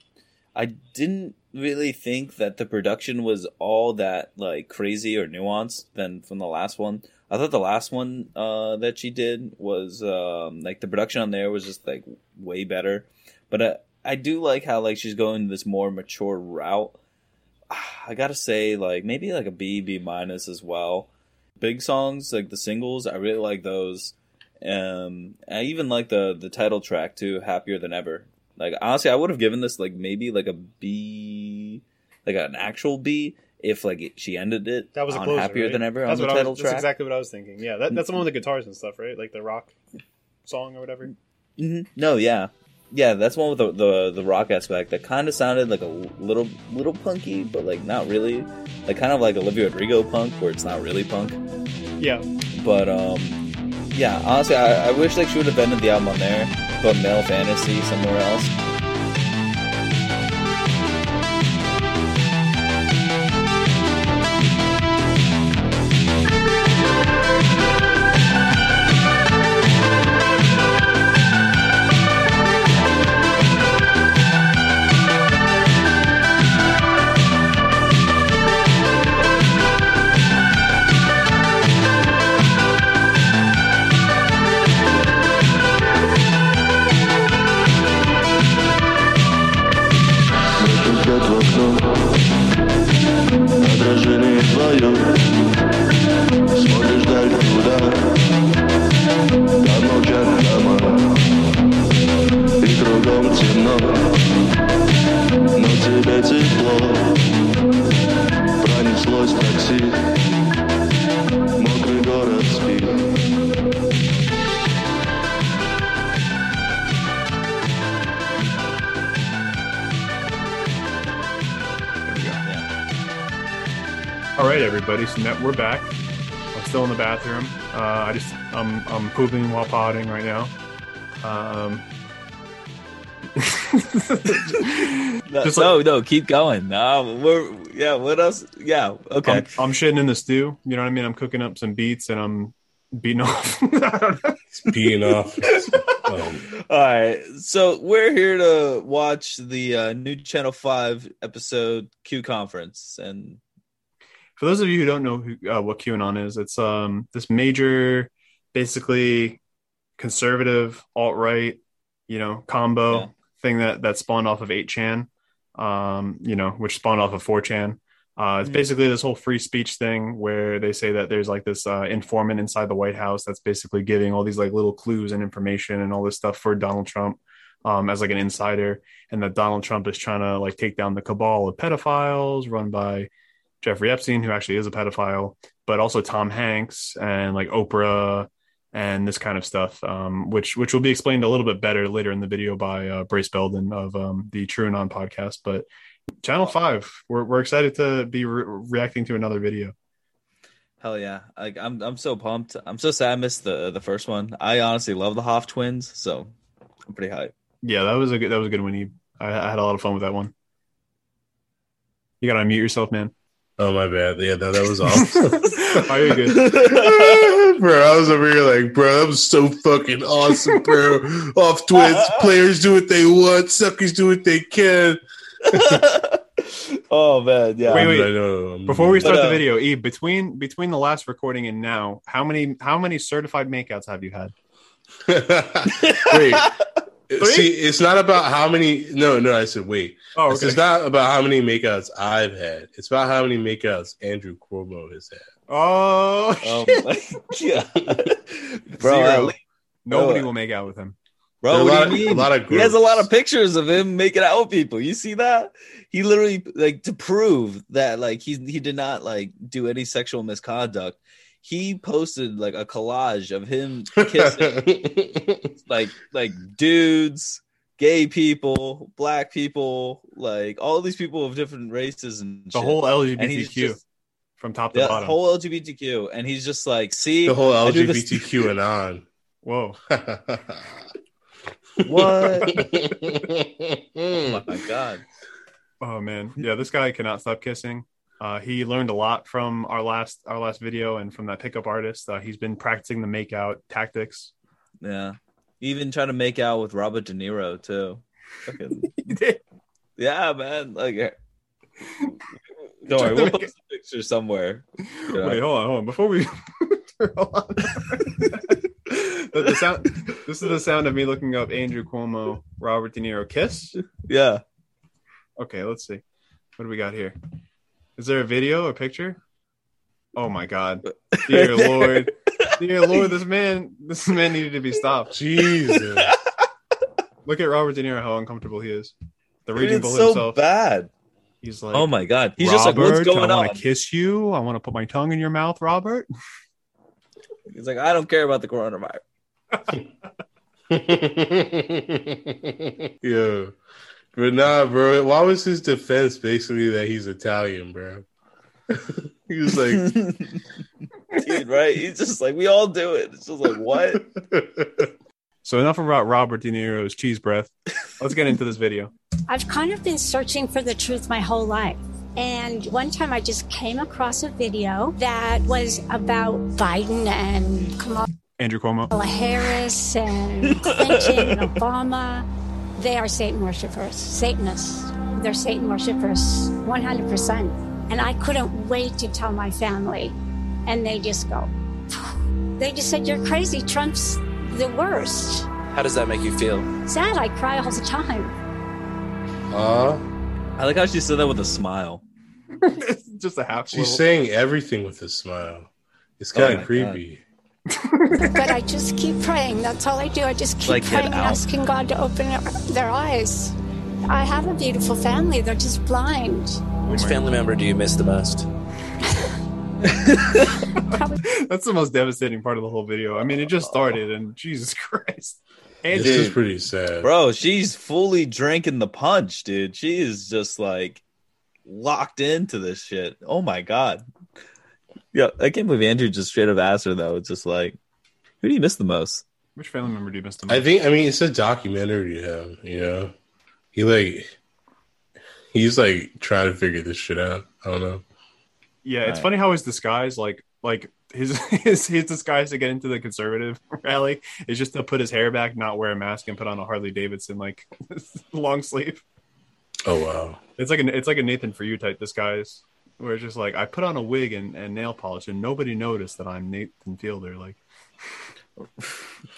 I didn't really think that the production was all that like crazy or nuanced than from the last one. I thought the last one uh, that she did was um, like the production on there was just like way better. But I, I do like how like she's going this more mature route. I gotta say, like maybe like a B B minus as well. Big songs like the singles, I really like those. Um, I even like the the title track too, "Happier Than Ever." Like honestly, I would have given this like maybe like a B, like an actual B, if like it, she ended it That was a on closer, "Happier right? Than Ever" That's on the title was, That's track. exactly what I was thinking. Yeah, that, that's the one with the guitars and stuff, right? Like the rock song or whatever. hmm No, yeah, yeah, that's one with the the, the rock aspect that kind of sounded like a little little punky, but like not really, like kind of like Olivia Rodrigo punk, where it's not really punk. Yeah. But um, yeah, honestly, I, I wish like she would have ended the album on there, but Male Fantasy somewhere else. Uh, I just I'm I'm pooping while potting right now. Um, No, Just no, no, keep going. No, we're yeah. What else? Yeah, okay. I'm, I'm shitting in the stew. You know what I mean? I'm cooking up some beets and I'm beating off. I don't. Peeing off. Um, All right, so we're here to watch the uh, new Channel Five episode Q conference, and For those of you who don't know who, uh, what QAnon is, it's um this major, basically conservative alt right, you know, combo Yeah. thing that that spawned off of 8chan, um, you know, which spawned off of 4chan. Uh, it's Mhm. basically this whole free speech thing where they say that there's like this uh, informant inside the White House that's basically giving all these like little clues and information and all this stuff for Donald Trump um, as like an insider, and that Donald Trump is trying to like take down the cabal of pedophiles run by Jeffrey Epstein, who actually is a pedophile, but also Tom Hanks and like Oprah and this kind of stuff, um, which which will be explained a little bit better later in the video by uh, Brace Belden of um, the TrueAnon podcast. But Channel Five, we're we're excited to be re- reacting to another video. hell yeah, like I'm I'm so pumped. I'm so sad I missed the the first one. I honestly love the Hoff twins, so I'm pretty hyped. Yeah, that was a good that was a good one. I, I had a lot of fun with that one. You gotta unmute yourself, man. Oh my bad. Yeah, that, that was awesome. Oh, you're good. bro, I was over here like, bro, that was so fucking awesome, bro. Off twins, players do what they want, suckers do what they can. oh man, yeah. Wait, wait. I know, Before we But, start uh, the video, Eve, between between the last recording and now, how many how many certified makeouts have you had? wait, See, it's not about how many. No, no, I said wait. Oh, It's okay. It's not about how many makeouts I've had. It's about how many makeouts Andrew Cuomo has had. oh, Oh shit. my god, bro! Zero. Nobody Oh. will make out with him. Bro, what a do lot you of- mean? a lot of he has a lot of pictures of him making out with people. You see that? He literally like to prove that like he he did not like do any sexual misconduct. He posted like a collage of him kissing like like dudes, gay people, black people, like all these people of different races and The shit. whole LGBTQ just from top to bottom. the bottom. whole LGBTQ, and he's just like, see the whole I do this- LGBTQ and on. Whoa. what? oh my god. Oh man, yeah, this guy cannot stop kissing. Uh, he learned a lot from our last our last video and from that pickup artist. Uh, he's been practicing the make out tactics. Yeah. Even trying to make out with Robert De Niro too. Fucking- yeah, man. Like don't worry, we'll post a picture somewhere. Yeah. Wait, hold on, hold on. Before we the, the sound, this is the sound of me looking up Andrew Cuomo, Robert De Niro kiss. Yeah. Okay, let's see. What do we got here? Is there a video or picture? Oh my god. Dear Lord. Dear Lord, this man this man needed to be stopped. Jesus. Look at Robert De Niro how uncomfortable he is. The Dude, raging bull so himself. bad. He's like Oh my god. He's just like, what's going I on? want to kiss you. I want to put my tongue in your mouth, Robert. He's like, I don't care about the coronavirus. yeah. But nah, bro. Why was his defense basically that he's Italian, bro? he was like, Dude, right? He's just like, we all do it. It's just like, what? So enough about Robert De Niro's cheese breath. Let's get into this video. I've kind of been searching for the truth my whole life. And one time I just came across a video that was about Biden and Kamala Andrew Cuomo. Harris and Clinton and Obama. They are Satan worshippers, Satanists. They're Satan worshippers, 100%. And I couldn't wait to tell my family. And they just go, they just said, You're crazy. Trump's the worst. How does that make you feel? Sad, I cry all the time. Aw. I like how she said that with a smile. just a half. She's little- saying everything with a smile. It's Oh kind my of creepy. But I just keep praying. That's all I do. I just keep Like, praying and asking God to open their eyes. I have a beautiful family. They're just blind. Which family member do you miss the most? That's the most devastating part of the whole video. I mean, it just started, and Jesus Christ. This Andrew, is pretty sad. Bro, she's fully drinking the punch, dude. She is just like locked into this shit. Oh my god. Yeah, I can't believe Andrew just straight up asked her though. It's just like, who do you miss the most? which family member do you miss the most? I think. I mean, it's a documentary. Him, you know, he like he's like trying to figure this shit out. I don't know. Yeah, it's Right. funny how his disguise, like, like his his his disguise to get into the conservative rally is just to put his hair back, not wear a mask, and put on a Harley Davidson like long sleeve. Oh wow. It's like an it's like a Nathan for you type disguise, where it's just like I put on a wig and, and nail polish, and nobody noticed that I'm Nathan Fielder. Like,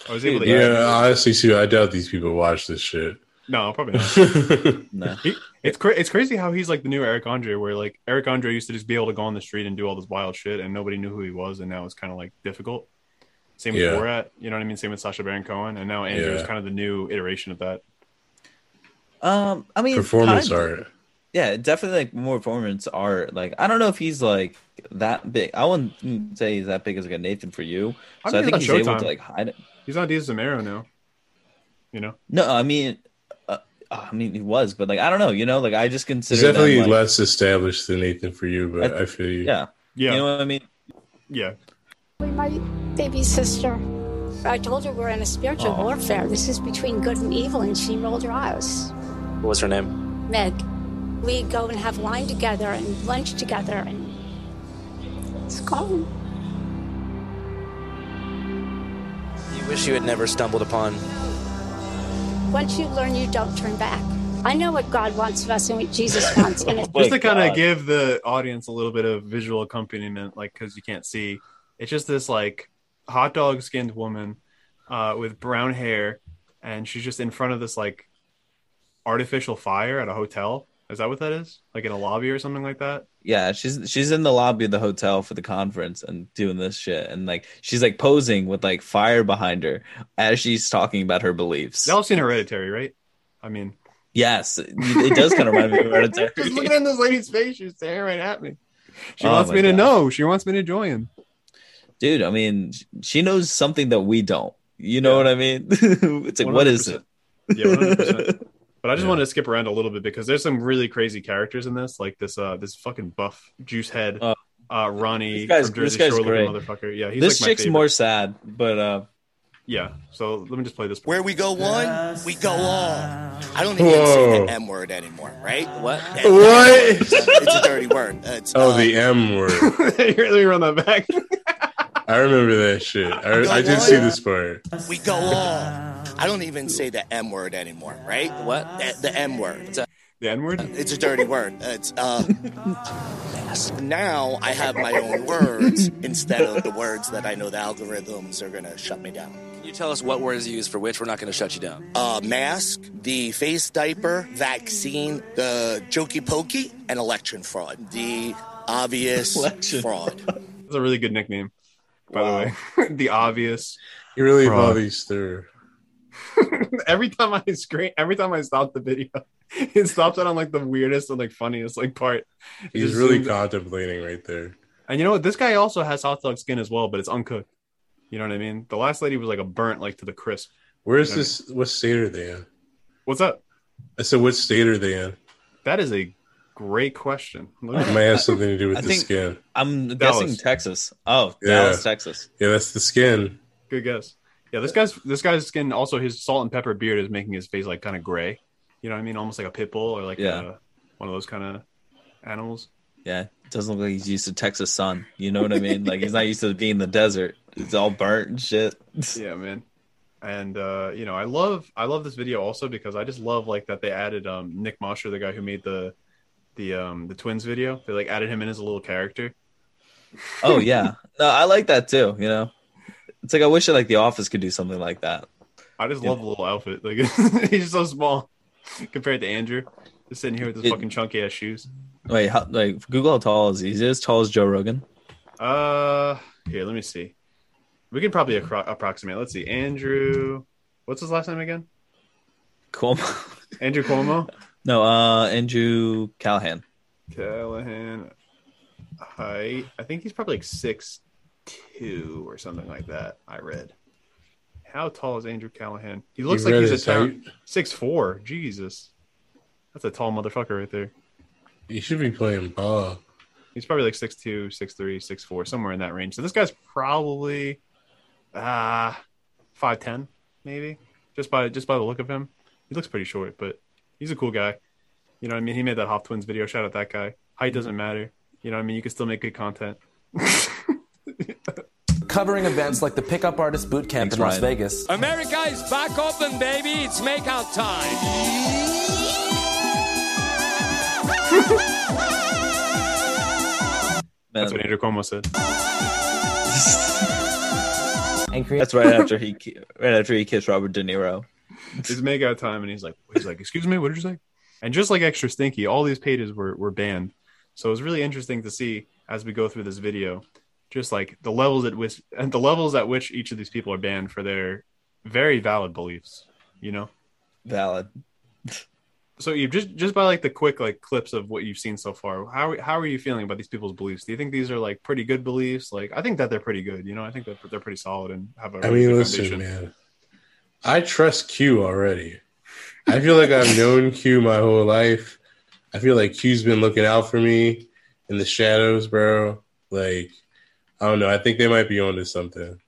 I was able to. Yeah, honestly, too. I doubt these people watch this shit. No, probably not. No. He, it's cra- it's crazy how he's like the new Eric Andre, where like Eric Andre used to just be able to go on the street and do all this wild shit, and nobody knew who he was, and now it's kind of like difficult. Same with Yeah. Borat, you know what I mean? Same with Sacha Baron Cohen, and now Andrew is kind of the new iteration of that. Um, I mean Performance kind of. art. Yeah, definitely like more performance art. Like I don't know if he's like that big. I wouldn't say he's that big as like a Nathan for you. I So I, mean, think he's he's on able Showtime. to like hide it. He's on Diaz Zamero now. You know, No, I mean, uh, I mean he was, but like I don't know. You know, like I just consider He's consider definitely them, like, less established than Nathan for you, but I- I, feel you. Yeah, yeah, you know what I mean. yeah. My baby sister. I told her we're in a spiritual Aw. warfare. This is between good and evil, and she rolled her eyes. What was her name? Meg, we go and have wine together and lunch together, and it's gone. You wish you had never stumbled upon. Once you learn, you don't turn back. I know what God wants of us and what Jesus wants, and it's just to kind of give the audience a little bit of visual accompaniment, like because you can't see, it's just this like hot dog skinned woman uh, with brown hair, and she's just in front of this like artificial fire at a hotel. Is that what that is? Like in a lobby or something like that? Yeah, she's she's in the lobby of the hotel for the conference and doing this shit, and like she's like posing with like fire behind her as she's talking about her beliefs. Y'all seen Hereditary, right? I mean, Yes, it, it does kind of remind me of Hereditary. just looking at this lady's face, she's staring right at me. She Oh wants my me to know. She wants me to join. Dude, I mean, she knows something that we don't. You know Yeah. what I mean? it's like, what is it? Yeah, 100%. But I just Yeah. wanted to skip around a little bit because there's some really crazy characters in this, like this uh this fucking buff juice head, Oh. uh Ronnie This guy's- from Jersey this guy's Shore great. motherfucker. Yeah, he's this like chick's favorite. more sad, but uh, Yeah, so let me just play this. Where we go one, we go all. I don't even say the M word anymore, right? What? That- What? It's a dirty word. It's, Oh, uh, the M word. Let me run that back. I remember that shit. I, I did see this part. we go all. I don't even say the M word anymore, right? What? The, the M word. the N word. It's a dirty word. It's uh. Mask. Now I have my own words instead of the words that I know the algorithms are gonna shut me down. Can you tell us what words you use for which? We're not going to shut you down. Uh, mask, the face diaper, vaccine, the jokey pokey, and election fraud. The obvious Election. fraud. That's a really good nickname, by the way. the obvious. You really Fraud. follow these through. every time I screen, every time I stop the video, it stops it on like the weirdest and like funniest like part. He's just really zooms- contemplating right there. And you know what? This guy also has hot dog skin as well, but it's uncooked. You know what I mean? The last lady was like a burnt, like to the crisp. Where's Yeah. this? What state are they in? What's up? I said, what state are they in? That is a great question. Look It at- might have something to do with I the think- skin. I'm Dallas. guessing Texas. Oh, Yeah. Dallas, Texas. Yeah, that's the skin. Good guess. Yeah, this guy's this guy's skin. Also, his salt and pepper beard is making his face like kind of gray. You know what I mean? Almost like a pit bull or like Yeah. a, one of those kind of animals. Yeah, it doesn't look like he's used to Texas sun. You know what I mean? Like he's not used to being in the desert. It's all burnt and shit. Yeah, man. And uh, you know, I love I love this video also because I just love like that they added um Nick Mosher, the guy who made the the um the twins video. They like added him in as a little character. Oh yeah, no, I like that too. You know, it's like I wish like The Office could do something like that. I just Yeah. love the little outfit. Like he's so small compared to Andrew. Just sitting here with his It- fucking chunky ass shoes. Wait, how, like Google how tall is he? Is he as tall as Joe Rogan? Uh, here, let me see. We can probably approximate. Let's see, Andrew. What's his last name again? Cuomo? Andrew Cuomo. No, uh, Andrew Callaghan. Callaghan. Height. I think he's probably like six two or something like that. I read. How tall is Andrew Callaghan? He looks You like he's a his town height? six four. Jesus, that's a tall motherfucker right there. He should be playing ball. He's probably like six two, six three, six four, somewhere in that range. So this guy's probably ah five ten, maybe. Just by just by the look of him, he looks pretty short, but he's a cool guy. You know what I mean? He made that Hop Twins video. Shout out that guy. Height mm-hmm. doesn't matter. You know what I mean? You can still make good content. Covering events like the Pickup Artist Boot Camp Thanks, in Las Ryan. Vegas. America is back open, baby. It's makeout time. That's what Andrew Cuomo said. And create that's right after he right after he kissed Robert De Niro. It's makeout time, and he's like, he's like, excuse me, what did you say? And just like extra stinky, all these pages were were banned. So it was really interesting to see as we go through this video, just like the levels at which and the levels at which each of these people are banned for their very valid beliefs. You know. Valid. So you just just by like the quick like clips of what you've seen so far, how how are you feeling about these people's beliefs? Do you think these are like pretty good beliefs? Like I think that they're pretty good. You know, I think that they're pretty solid and have a I really mean, good listen, foundation. man. I trust Q already. I feel like I've known Q my whole life. I feel like Q's been looking out for me in the shadows, bro. Like, I don't know. I think they might be onto something.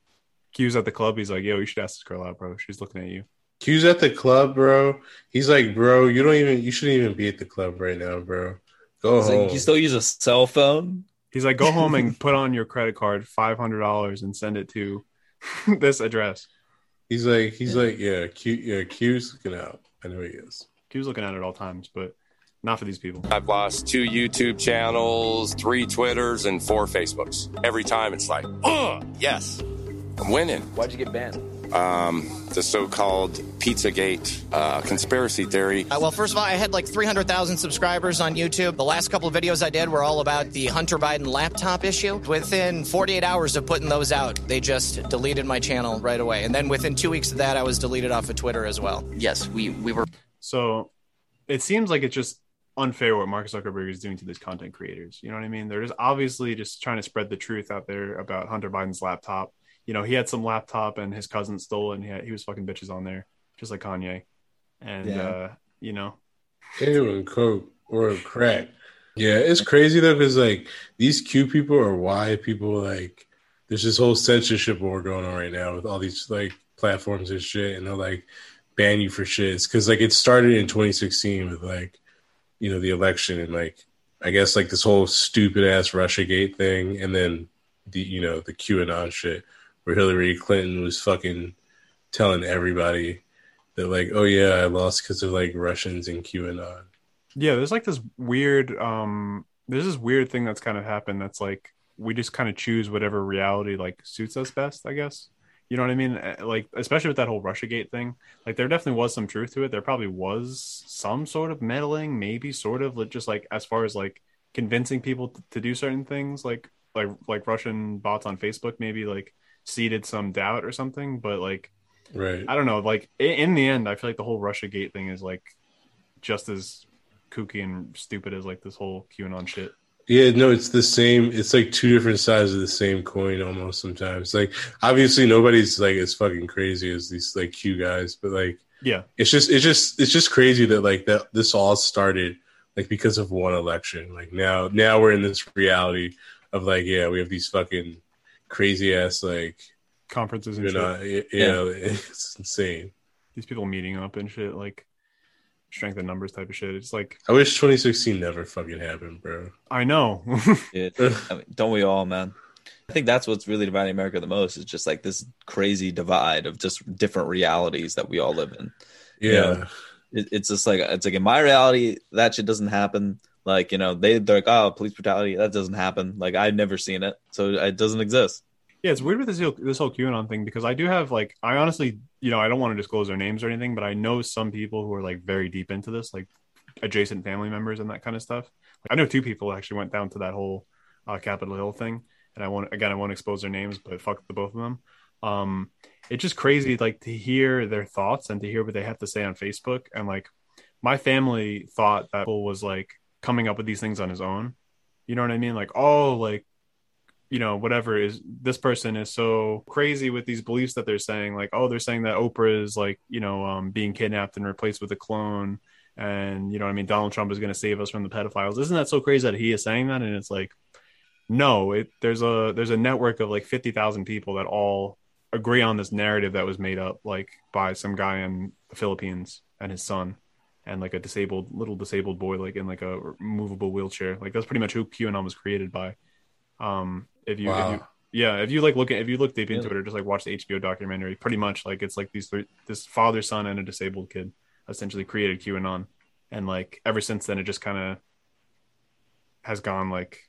Q's at the club. He's like, "Yo, you should ask this girl out, bro. She's looking at you." Q's at the club, bro. He's like, bro, you don't even, you shouldn't even be at the club right now, bro. Go It's home. like, you still use a cell phone? He's like, "Go home and put on your credit card five hundred dollars and send it to this address." He's like, he's like, yeah, Q, yeah, Q's looking out. I know he is. Q's looking at it at all times, but not for these people. I've lost two YouTube channels, three Twitters, and four Facebooks. Every time it's like, oh, yes, I'm winning. Why'd you get banned? Um, the so-called Pizzagate uh, conspiracy theory. Uh, well, first of all, I had like 300,000 subscribers on YouTube. The last couple of videos I did were all about the Hunter Biden laptop issue. Within 48 hours of putting those out, they just deleted my channel right away. And then within two weeks of that, I was deleted off of Twitter as well. Yes, we, we were. So it seems like it's just unfair what Mark Zuckerberg is doing to these content creators. You know what I mean? They're just obviously just trying to spread the truth out there about Hunter Biden's laptop. You know, he had some laptop and his cousin stole it and he, had, he was fucking bitches on there, just like Kanye. And, Yeah. uh, you know, and coke or crack. Yeah, it's crazy though because like these Q people or why people, like there's this whole censorship war going on right now with all these like platforms and shit, and they'll like ban you for shit. because like it started in 2016 with like you know the election and like I guess like this whole stupid ass RussiaGate thing, and then the you know the QAnon shit where Hillary Clinton was fucking telling everybody that like oh yeah I lost because of like Russians and QAnon. yeah, there's like this weird, um, there's this weird thing that's kind of happened that's like, we just kind of choose whatever reality like suits us best, I guess. You know what I mean? Uh, Like, especially with that whole Russiagate thing, like there definitely was some truth to it. There probably was some sort of meddling, maybe sort of just like as far as like convincing people to do certain things, like like like Russian bots on Facebook, maybe like seeded some doubt or something. But like, Right. I don't know. Like in the end, I feel like the whole Russia Gate thing is like just as kooky and stupid as like this whole QAnon shit. Yeah, no, it's the same. It's like two different sides of the same coin almost sometimes. Like obviously nobody's like as fucking crazy as these like Q guys, but like Yeah. it's just it's just it's just crazy that like that this all started like because of one election. Like now now we're in this reality of like yeah, we have these fucking crazy ass like Conferences and you know, shit. Uh, you know, it's insane. These people meeting up and shit, like strength in numbers type of shit. It's like I wish 2016 never fucking happened, bro. I know. Yeah, I mean, don't we all, man? I think that's what's really dividing America the most is just like this crazy divide of just different realities that we all live in. You Yeah. know, it, it's just like it's like in my reality that shit doesn't happen. Like you know they they're like oh police brutality that doesn't happen. Like I've never seen it, so it doesn't exist. Yeah, it's weird with this whole, this whole QAnon thing because I do have like I honestly, you know, I don't want to disclose their names or anything, but I know some people who are like very deep into this, like adjacent family members and that kind of stuff. I know two people actually went down to that whole uh, Capitol Hill thing, and I won't again I won't expose their names, but fuck the both of them. Um, it's just crazy like to hear their thoughts and to hear what they have to say on Facebook, and like my family thought that was like coming up with these things on his own. You know what I mean? Like, oh, like you know whatever is this person is so crazy with these beliefs that they're saying like oh they're saying that oprah is like you know um, being kidnapped and replaced with a clone. And you know i mean donald trump is going to save us from the pedophiles. Isn't that so crazy that he is saying that? And it's like no it there's a there's a network of like 50,000 people that all agree on this narrative that was made up like by some guy in the philippines and his son and like a disabled little disabled boy like in like a movable wheelchair. Like that's pretty much who qanon was created by. Um if you, Wow. if you yeah if you like look at if you look deep into it or just like watch the hbo documentary pretty much like it's like these three this father son and a disabled kid essentially created qanon and like ever since then it just kind of has gone like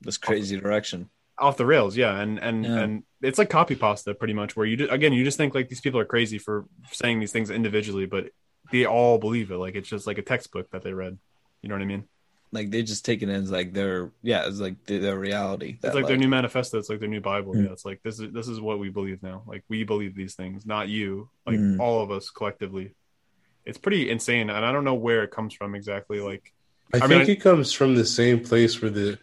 This crazy direction. off the rails yeah and and Yeah. and it's like copy pasta pretty much where you just, again you just think like these people are crazy for saying these things individually but they all believe it like it's just like a textbook that they read you know what i mean Like they just take it as like their yeah, it's like their, their reality. it's that, like, their new manifesto it's like their new bible Mm. yeah it's like this is this is what we believe now like we believe these things not you like Mm. all of us collectively it's pretty insane and i don't know where it comes from exactly like I, I think mean, it comes from the same place where the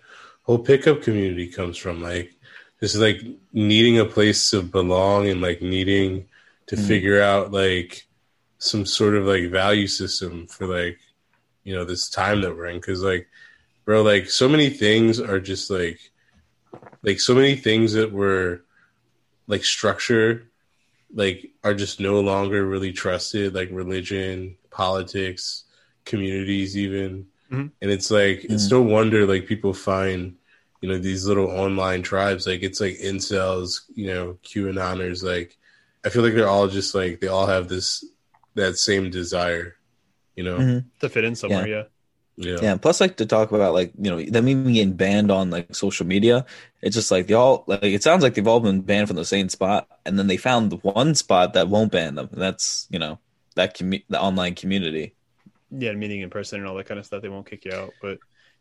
whole pickup community comes from. Like, just like needing a place to belong and like needing to Mhm. figure out like some sort of like value system for like, you know, this time that we're in. Cause like, bro, like so many things are just like, like so many things that were like structure, like are just no longer really trusted, like religion, politics, communities, even Mhm. and it's like it's no wonder like people find you know these little online tribes like it's like incels you know qanoners like i feel like they're all just like they all have this that same desire you know Mhm. to fit in somewhere yeah, Yeah. Yeah, and plus like to talk about like you know them even getting banned on like social media. It's just like they all like it sounds like they've all been banned from the same spot, and then they found the one spot that won't ban them, and that's you know that commu- the online community. yeah, meeting in person and all that kind of stuff, they won't kick you out. But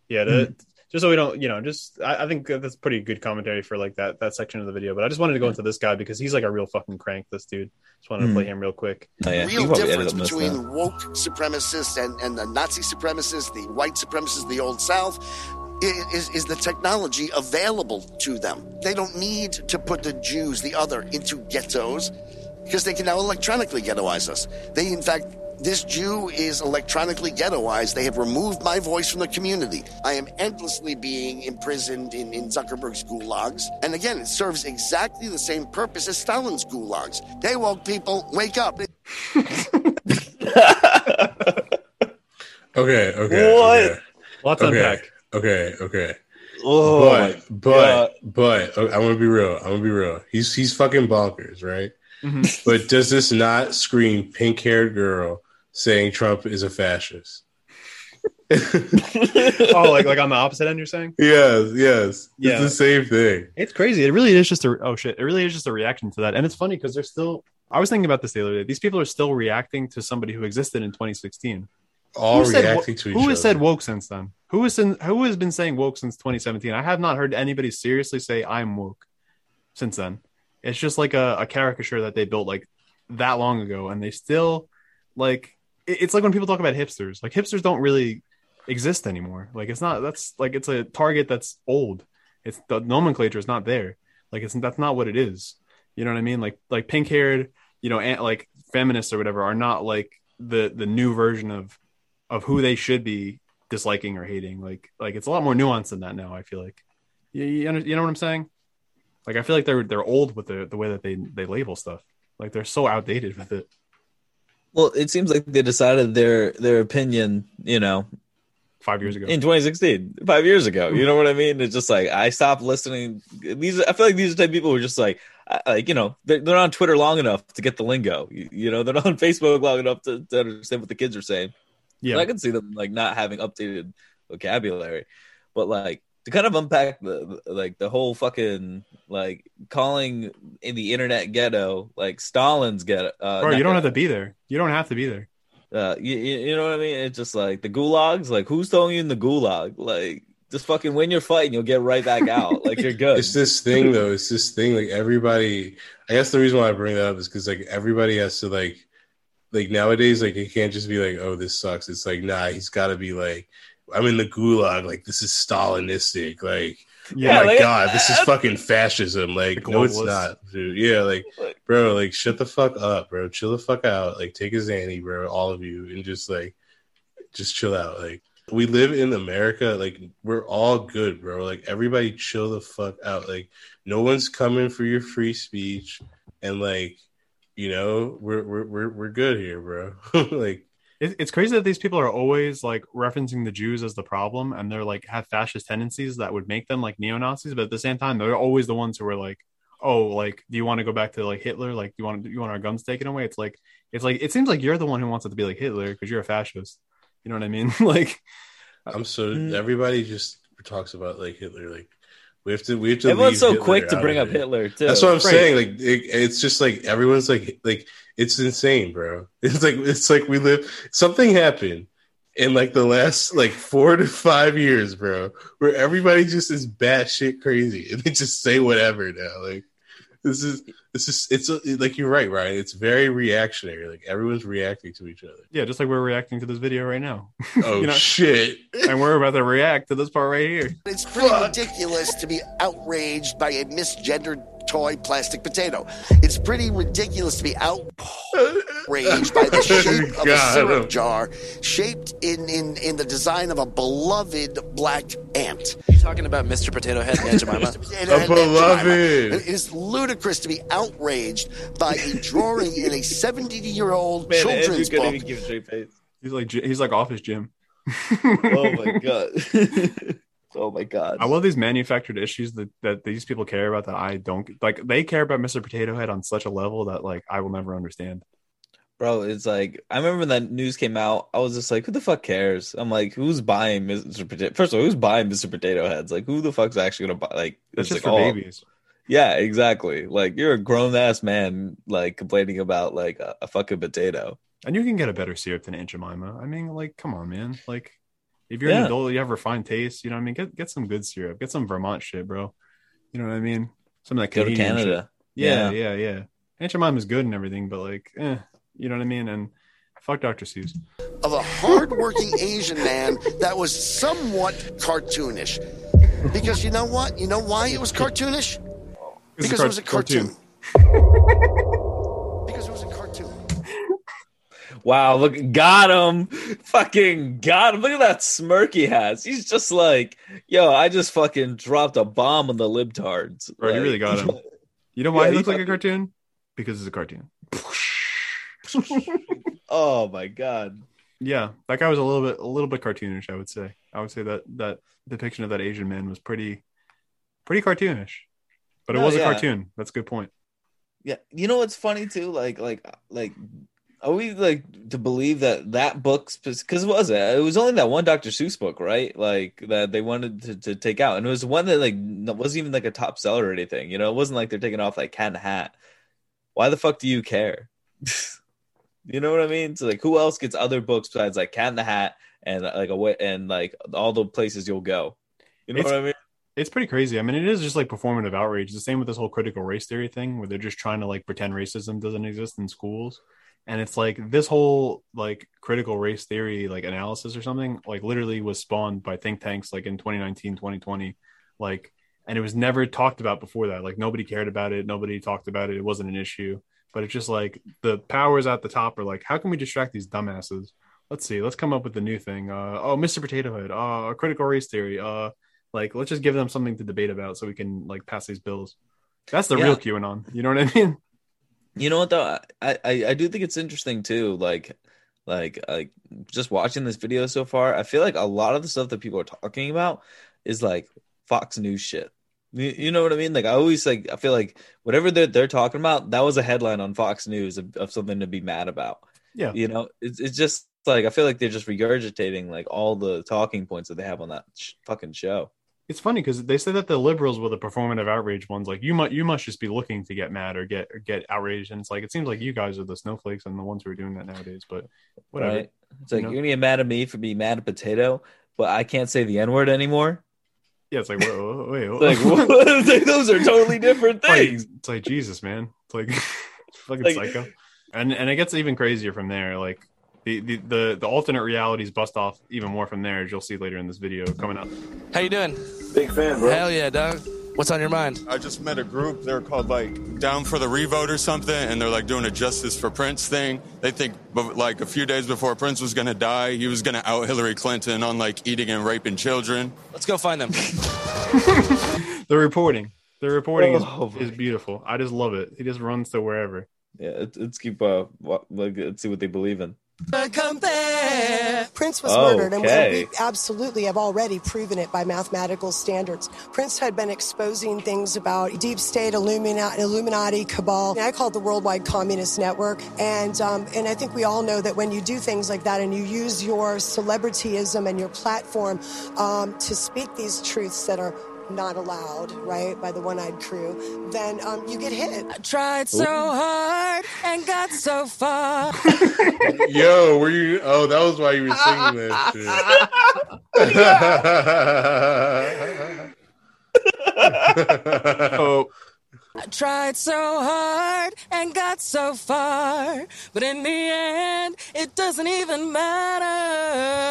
yeah, the, just so we don't, you know, just I, I think that's pretty good commentary for like that that section of the video. But I just wanted to go into this guy because he's like a real fucking crank. This dude. Just wanted to Hmm. play him real quick. Oh, yeah. real difference ended up missing between woke supremacists and, and the Nazi supremacists, the white supremacists, the old South, is, is the technology available to them. They don't need to put the Jews, the other, into ghettos because they can now electronically ghettoize us. They, in fact, this Jew is electronically ghettoized. They have removed my voice from the community. I am endlessly being imprisoned in, in Zuckerberg's gulags. And again, it serves exactly the same purpose as Stalin's gulags. They woke people, wake up. Okay, okay. What? Okay. Lots okay. unpack. Okay, okay. Oh, but but but okay, I'm gonna be real. I'm gonna be real. He's he's fucking bonkers, right? Mhm. But does this not scream pink haired girl saying Trump is a fascist? oh, like like on the opposite end, you're saying? Yes, yes. Yeah. It's the same thing. It's crazy. It really is just a oh shit. It really is just a reaction to that, and it's funny because they're still. I was thinking about this the other day. These people are still reacting to somebody who existed in 2016. All Who said reacting to each Who has said woke since then? Who has been, who has been saying woke since 2017? I have not heard anybody seriously say I'm woke since then. It's just like a, a caricature that they built like that long ago, and they still like. It- It's like when people talk about hipsters. Like hipsters don't really exist anymore. Like it's not. That's like it's a target that's old. It's the nomenclature is not there. Like it's that's not what it is. You know what I mean? Like like pink haired, you know, and like feminists or whatever are not like the the new version of of who they should be disliking or hating. Like like it's a lot more nuanced than that now. I feel like you you, under, you know what I'm saying? Like I feel like they're they're old with the the way that they they label stuff. Like they're so outdated with it. Well, it seems like they decided their their opinion, you know, Five years ago. in 2016, five years ago. You know what I mean? It's just like I stopped listening. These, I feel like these are the type of people who are just like, like you know, they're, they're on Twitter long enough to get the lingo. You, you know, they're not on Facebook long enough to, to understand what the kids are saying. Yeah. I can see them like not having updated vocabulary, but like to kind of unpack the the- like the whole fucking like calling in the internet ghetto like Stalin's ghetto. Uh, Bro, you don't have to be there. You don't have to be there. Uh, you, you you know what I mean? It's just like the gulags. Like who's throwing you in the gulag? Like just fucking win your fight and you'll get right back out. Like you're good. It's this thing though. It's this thing like everybody. I guess the reason why I bring that up is because like everybody has to like, like nowadays like it can't just be like, oh this sucks. It's like nah, he's got to be like, I'm in the gulag. Like this is Stalinistic. Like oh Yeah, oh my like, god, this is fucking fascism. Like no, it's not, dude. Yeah, like Like- bro, like shut the fuck up, bro. Chill the fuck out. Like take a zanny, bro. All of you, and just like, just chill out. Like we live in America. Like we're all good, bro. Like everybody, chill the fuck out. Like no one's coming for your free speech, and like, you know, we're we're we're, we're good here, bro. like It, it's crazy that these people are always like referencing the Jews as the problem, and they're like have fascist tendencies that would make them like neo Nazis. But at the same time, they're always the ones who are like, "Oh, like, do you want to go back to like Hitler? Like, do you want do you want our guns taken away?" It's like, it's like it seems like you're the one who wants it to be like Hitler because you're a fascist. You know what I mean? like, I'm so Mm. everybody just talks about like Hitler. Like we have to we have to. Everyone's leave so Hitler quick to bring up it. Hitler too. That's what I'm Right. saying. Like it, it's just like everyone's like like it's insane, bro. It's like it's like we live. Something happened in like the last like four to five years, bro, where everybody just is batshit crazy and they just say whatever now. Like this is this is it's like you're right, Ryan. It's very reactionary. Like everyone's reacting to each other. yeah, just like we're reacting to this video right now, Oh You know- shit! and we're about to react to this part right here. It's pretty ridiculous to be outraged by a misgendered toy plastic potato. It's pretty ridiculous to be outraged by the shape of a syrup jar shaped in, in, in the design of a beloved black ant. You talking about Mr. Potato Head and Aunt Jemima? And- A and- and beloved. Jemima. It is ludicrous to be outraged by a drawing in a 70 year old Man, children's book. even give a straight face. He's like he's like off his gym. Oh my god. oh my god. I love these manufactured issues that, that these people care about that I don't like. They care about Mr. Potato Head on such a level that like I will never understand. Bro, it's like I remember when that news came out. I was just like, "Who the fuck cares?" I'm like, "Who's buying Mr. Potato?" First of all, who's buying Mr. Potato Heads? Like, who the fuck's actually gonna buy? Like, It's just like, for oh, babies. Yeah, exactly. Like, you're a grown ass man, like complaining about like a, a fucking potato. And you can get a better syrup than Aunt Jemima. I mean, like, come on, man. Like, if you're an adult, you have refined taste. You know what I mean? Get get some good syrup. Get some Vermont shit, bro. You know what I mean? Some of that Go to Canadian shit. Canada. Yeah, Yeah. yeah, yeah. Aunt Jemima's good and everything, but like, eh, you know what I mean? And fuck Dr. Seuss. of a hardworking Asian man that was somewhat cartoonish. Because you know what? You know why it was cartoonish? Because car- it was a cartoon. cartoon. Because it was a cartoon. Wow, look, got him. Fucking got him. Look at that smirk he has. He's just like, yo, I just fucking dropped a bomb on the libtards. You Like- really got him. You know why Yeah, he looks like a cartoon? Because it's a cartoon. oh my god. Yeah, that guy was a little bit a little bit cartoonish, I would say. I would say that that depiction of that Asian man was pretty pretty cartoonish. But it No, was a cartoon. That's a good point. Yeah, you know what's funny too? Like, like, like, are we like to believe that that book? Because it was it? It was only that one Dr. Seuss book, right? Like that they wanted to, to take out, and it was one that like wasn't even like a top seller or anything. You know, it wasn't like they're taking off like Cat in the Hat. Why the fuck do you care? you know what I mean? So like, who else gets other books besides like Cat in the Hat and like a and like all the places you'll go? You know It's- what I mean? It's pretty crazy. I mean, it is just like performative outrage. It's The same with this whole critical race theory thing, where they're just trying to like pretend racism doesn't exist in schools. And it's like this whole like critical race theory like analysis or something like literally was spawned by think tanks like in 2019, 2020. Like, and it was never talked about before that. Like nobody cared about it. Nobody talked about it. It wasn't an issue. But it's just like the powers at the top are like, how can we distract these dumbasses? Let's see. Let's come up with a new thing. Uh, oh, Mr. Potato Head. Uh, critical race theory. Uh, like let's just give them something to debate about so we can like pass these bills. That's the Yeah. real QAnon. You know what I mean? You know what though? I, I I do think it's interesting too. Like like like just watching this video so far, I feel like a lot of the stuff that people are talking about is like Fox News shit. You, you know what I mean? Like I always like I feel like whatever they're they're talking about, that was a headline on Fox News of, of something to be mad about. Yeah. You know, it's it's just like I feel like they're just regurgitating like all the talking points that they have on that sh- fucking show. It's funny because they say that the liberals were the performative outrage ones. Like you must you must just be looking to get mad or get or get outraged, and it's like it seems like you guys are the snowflakes and the ones who are doing that nowadays. But whatever. Right? It's like You know? you're gonna get mad at me for being mad at potato, but I can't say the N word anymore. Yeah, it's like wait, wait, wait, Like? It's like, those are totally different Like, things. it's like Jesus, man. It's like fucking Like- psycho. And and it gets even crazier from there. Like the, the the the alternate realities bust off even more from there, as you'll see later in this video coming up. How you doing? Big fan, bro. Hell yeah, dog. What's on your mind? I just met a group. They're called like Down for the Revote or something, and they're like doing a Justice for Prince thing. They think, like a few days before Prince was gonna die, he was gonna out Hillary Clinton on like eating and raping children. Let's go find them. The reporting, the reporting Oh, is, is beautiful. I just love it. He just runs to wherever. Yeah, let's, let's keep uh, wa- like, let's see what they believe in. Prince was Oh, murdered, and we absolutely have already proven it by mathematical standards. Prince had been exposing things about deep state, Illumina- Illuminati, cabal. I call it the Worldwide Communist Network, and um, and I think we all know that when you do things like that and you use your celebrityism and your platform um, to speak these truths that are not allowed, right, by the one-eyed crew, then um, you get hit. I tried so hard and got so far. Yo, were you? Oh, that was why you were singing that shit. oh. I tried so hard and got so far, but in the end, it doesn't even matter.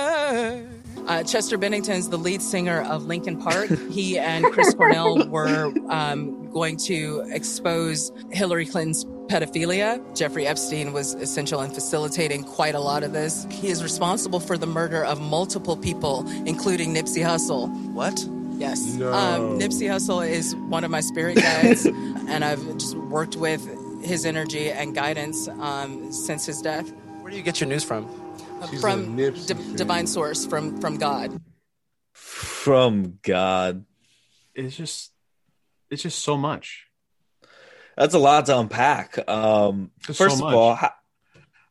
Uh, Chester Bennington's the lead singer of Linkin Park. He and Chris Cornell were um, going to expose Hillary Clinton's pedophilia. Jeffrey Epstein was essential in facilitating quite a lot of this. He is responsible for the murder of multiple people, including Nipsey Hussle. What? Yes. No. Um, Nipsey Hussle is one of my spirit guides, and I've just worked with his energy and guidance um, since his death. Where do you get your news from? Uh, She's from Nipsey di- divine source, from from God. From God, It's just, it's just so much. that's a lot to unpack. Um, first so of much. all, how,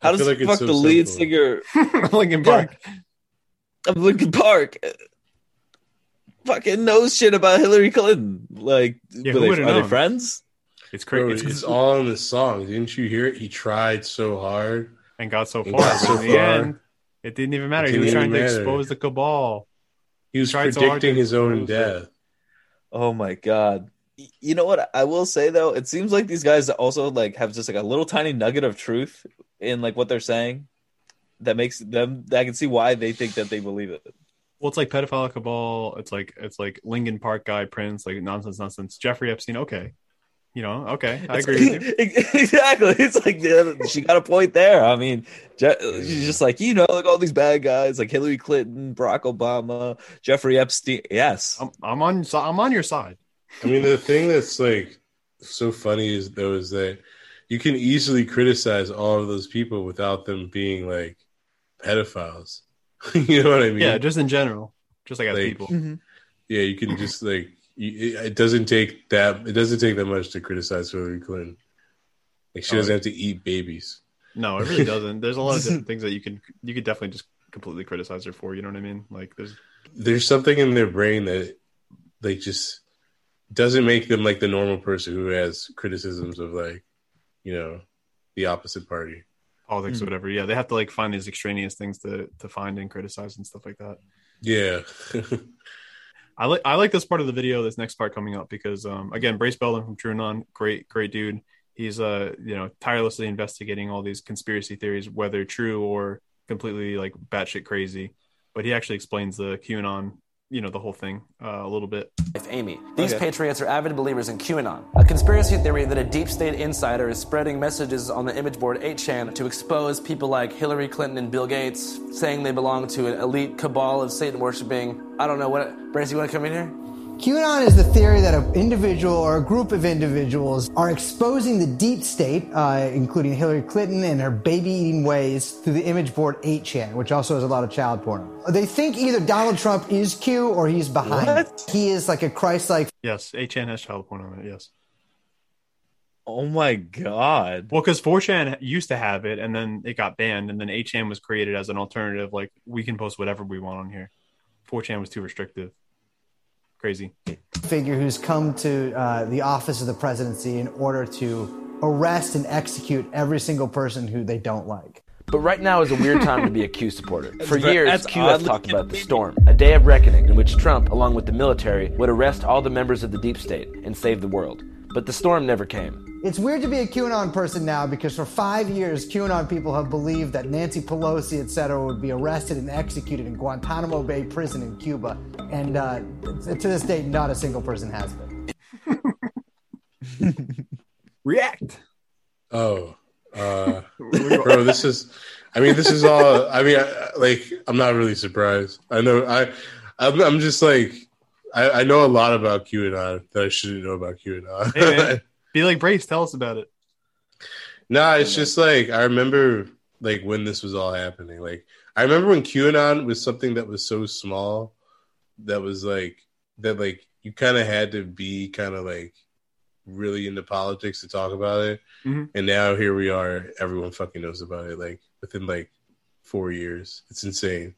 How does like it's fuck so the lead singer Linkin Park. of Linkin Park fucking knows shit about Hillary Clinton? Like, Yeah, they, would've are they friends? It's Bro, crazy. it's all in the song. Didn't you hear it? He tried so hard. and got so far. got so in the far. end, it didn't even matter. It He was didn't trying to matter. expose the cabal. He was tried so hard predicting to his own expose it. death. Oh my god. You know what I will say though? It seems like these guys also like have just like a little tiny nugget of truth in like what they're saying that makes them I can see why they think that they believe it. Well, it's like pedophile cabal. It's like it's like Linkin Park guy, Prince, like nonsense, nonsense. Jeffrey Epstein. Okay, you know, okay, I It's- agree with you. exactly. It's like yeah, she got a point there. I mean, Je- she's just like you know, like all these bad guys, like Hillary Clinton, Barack Obama, Jeffrey Epstein. Yes, I'm, I'm on. so- I'm on your side. I mean, the thing that's like so funny is though is that you can easily criticize all of those people without them being like pedophiles. you know what I mean? Yeah, just in general, just like as Like- people. Mm-hmm. yeah. You can just like you, it, it doesn't take that it doesn't take that much to criticize Hillary Clinton. Like she Oh, doesn't have to eat babies. No, it really doesn't. There's a lot of different things that you can you could definitely just completely criticize her for. You know what I mean? Like there's There's something in their brain that like just doesn't make them like the normal person who has criticisms of like you know the opposite party. Politics Hmm. or whatever. Yeah, they have to like find these extraneous things to to find and criticize and stuff like that. Yeah. I like I like this part of the video. This next part coming up because um again, Brace Belden from TrueAnon, great great dude. He's uh you know tirelessly investigating all these conspiracy theories, whether true or completely like batshit crazy. But he actually explains the QAnon, you know, the whole thing uh, a little bit. If Amy. These Okay. patriots are avid believers in QAnon, a conspiracy theory that a deep state insider is spreading messages on the image board 8chan to expose people like Hillary Clinton and Bill Gates, saying they belong to an elite cabal of Satan worshiping. I don't know what. Brace, you want to come in here? QAnon is the theory that an individual or a group of individuals are exposing the deep state, uh, including Hillary Clinton and her baby eating ways, through the image board 8chan, which also has a lot of child porn. They think either Donald Trump is Q or he's behind. it. He is like a Christ like Yes, 8chan has child porn on it. Yes. Oh my god. Well, because 4chan used to have it, and then it got banned, and then 8chan was created as an alternative. Like we can post whatever we want on here. 4chan was too restrictive. Crazy. figure who's come to uh, the office of the presidency in order to arrest and execute every single person who they don't like. But right now is a weird time to be a Q supporter. For years, that's Q has talked about the storm, a day of reckoning in which Trump, along with the military, would arrest all the members of the deep state and save the world. But the storm never came. It's weird to be a QAnon person now because for five years, QAnon people have believed that Nancy Pelosi, et cetera, would be arrested and executed in Guantanamo Bay prison in Cuba. And uh, to this date, not a single person has been. React. Oh, uh, bro, this is. I mean, this is all. I mean, I, like, I'm not really surprised. I know. I, I'm, I'm just like, I, I know a lot about QAnon that I shouldn't know about QAnon. Hey, man. Be like Brace. Tell us about it. nah, it's just like I remember, like when this was all happening. Like, I remember when QAnon was something that was so small, that was like that. Like, you kind of had to be kind of like really into politics to talk about it. Mhm. And now here we are. Everyone fucking knows about it. Like within like four years, it's insane.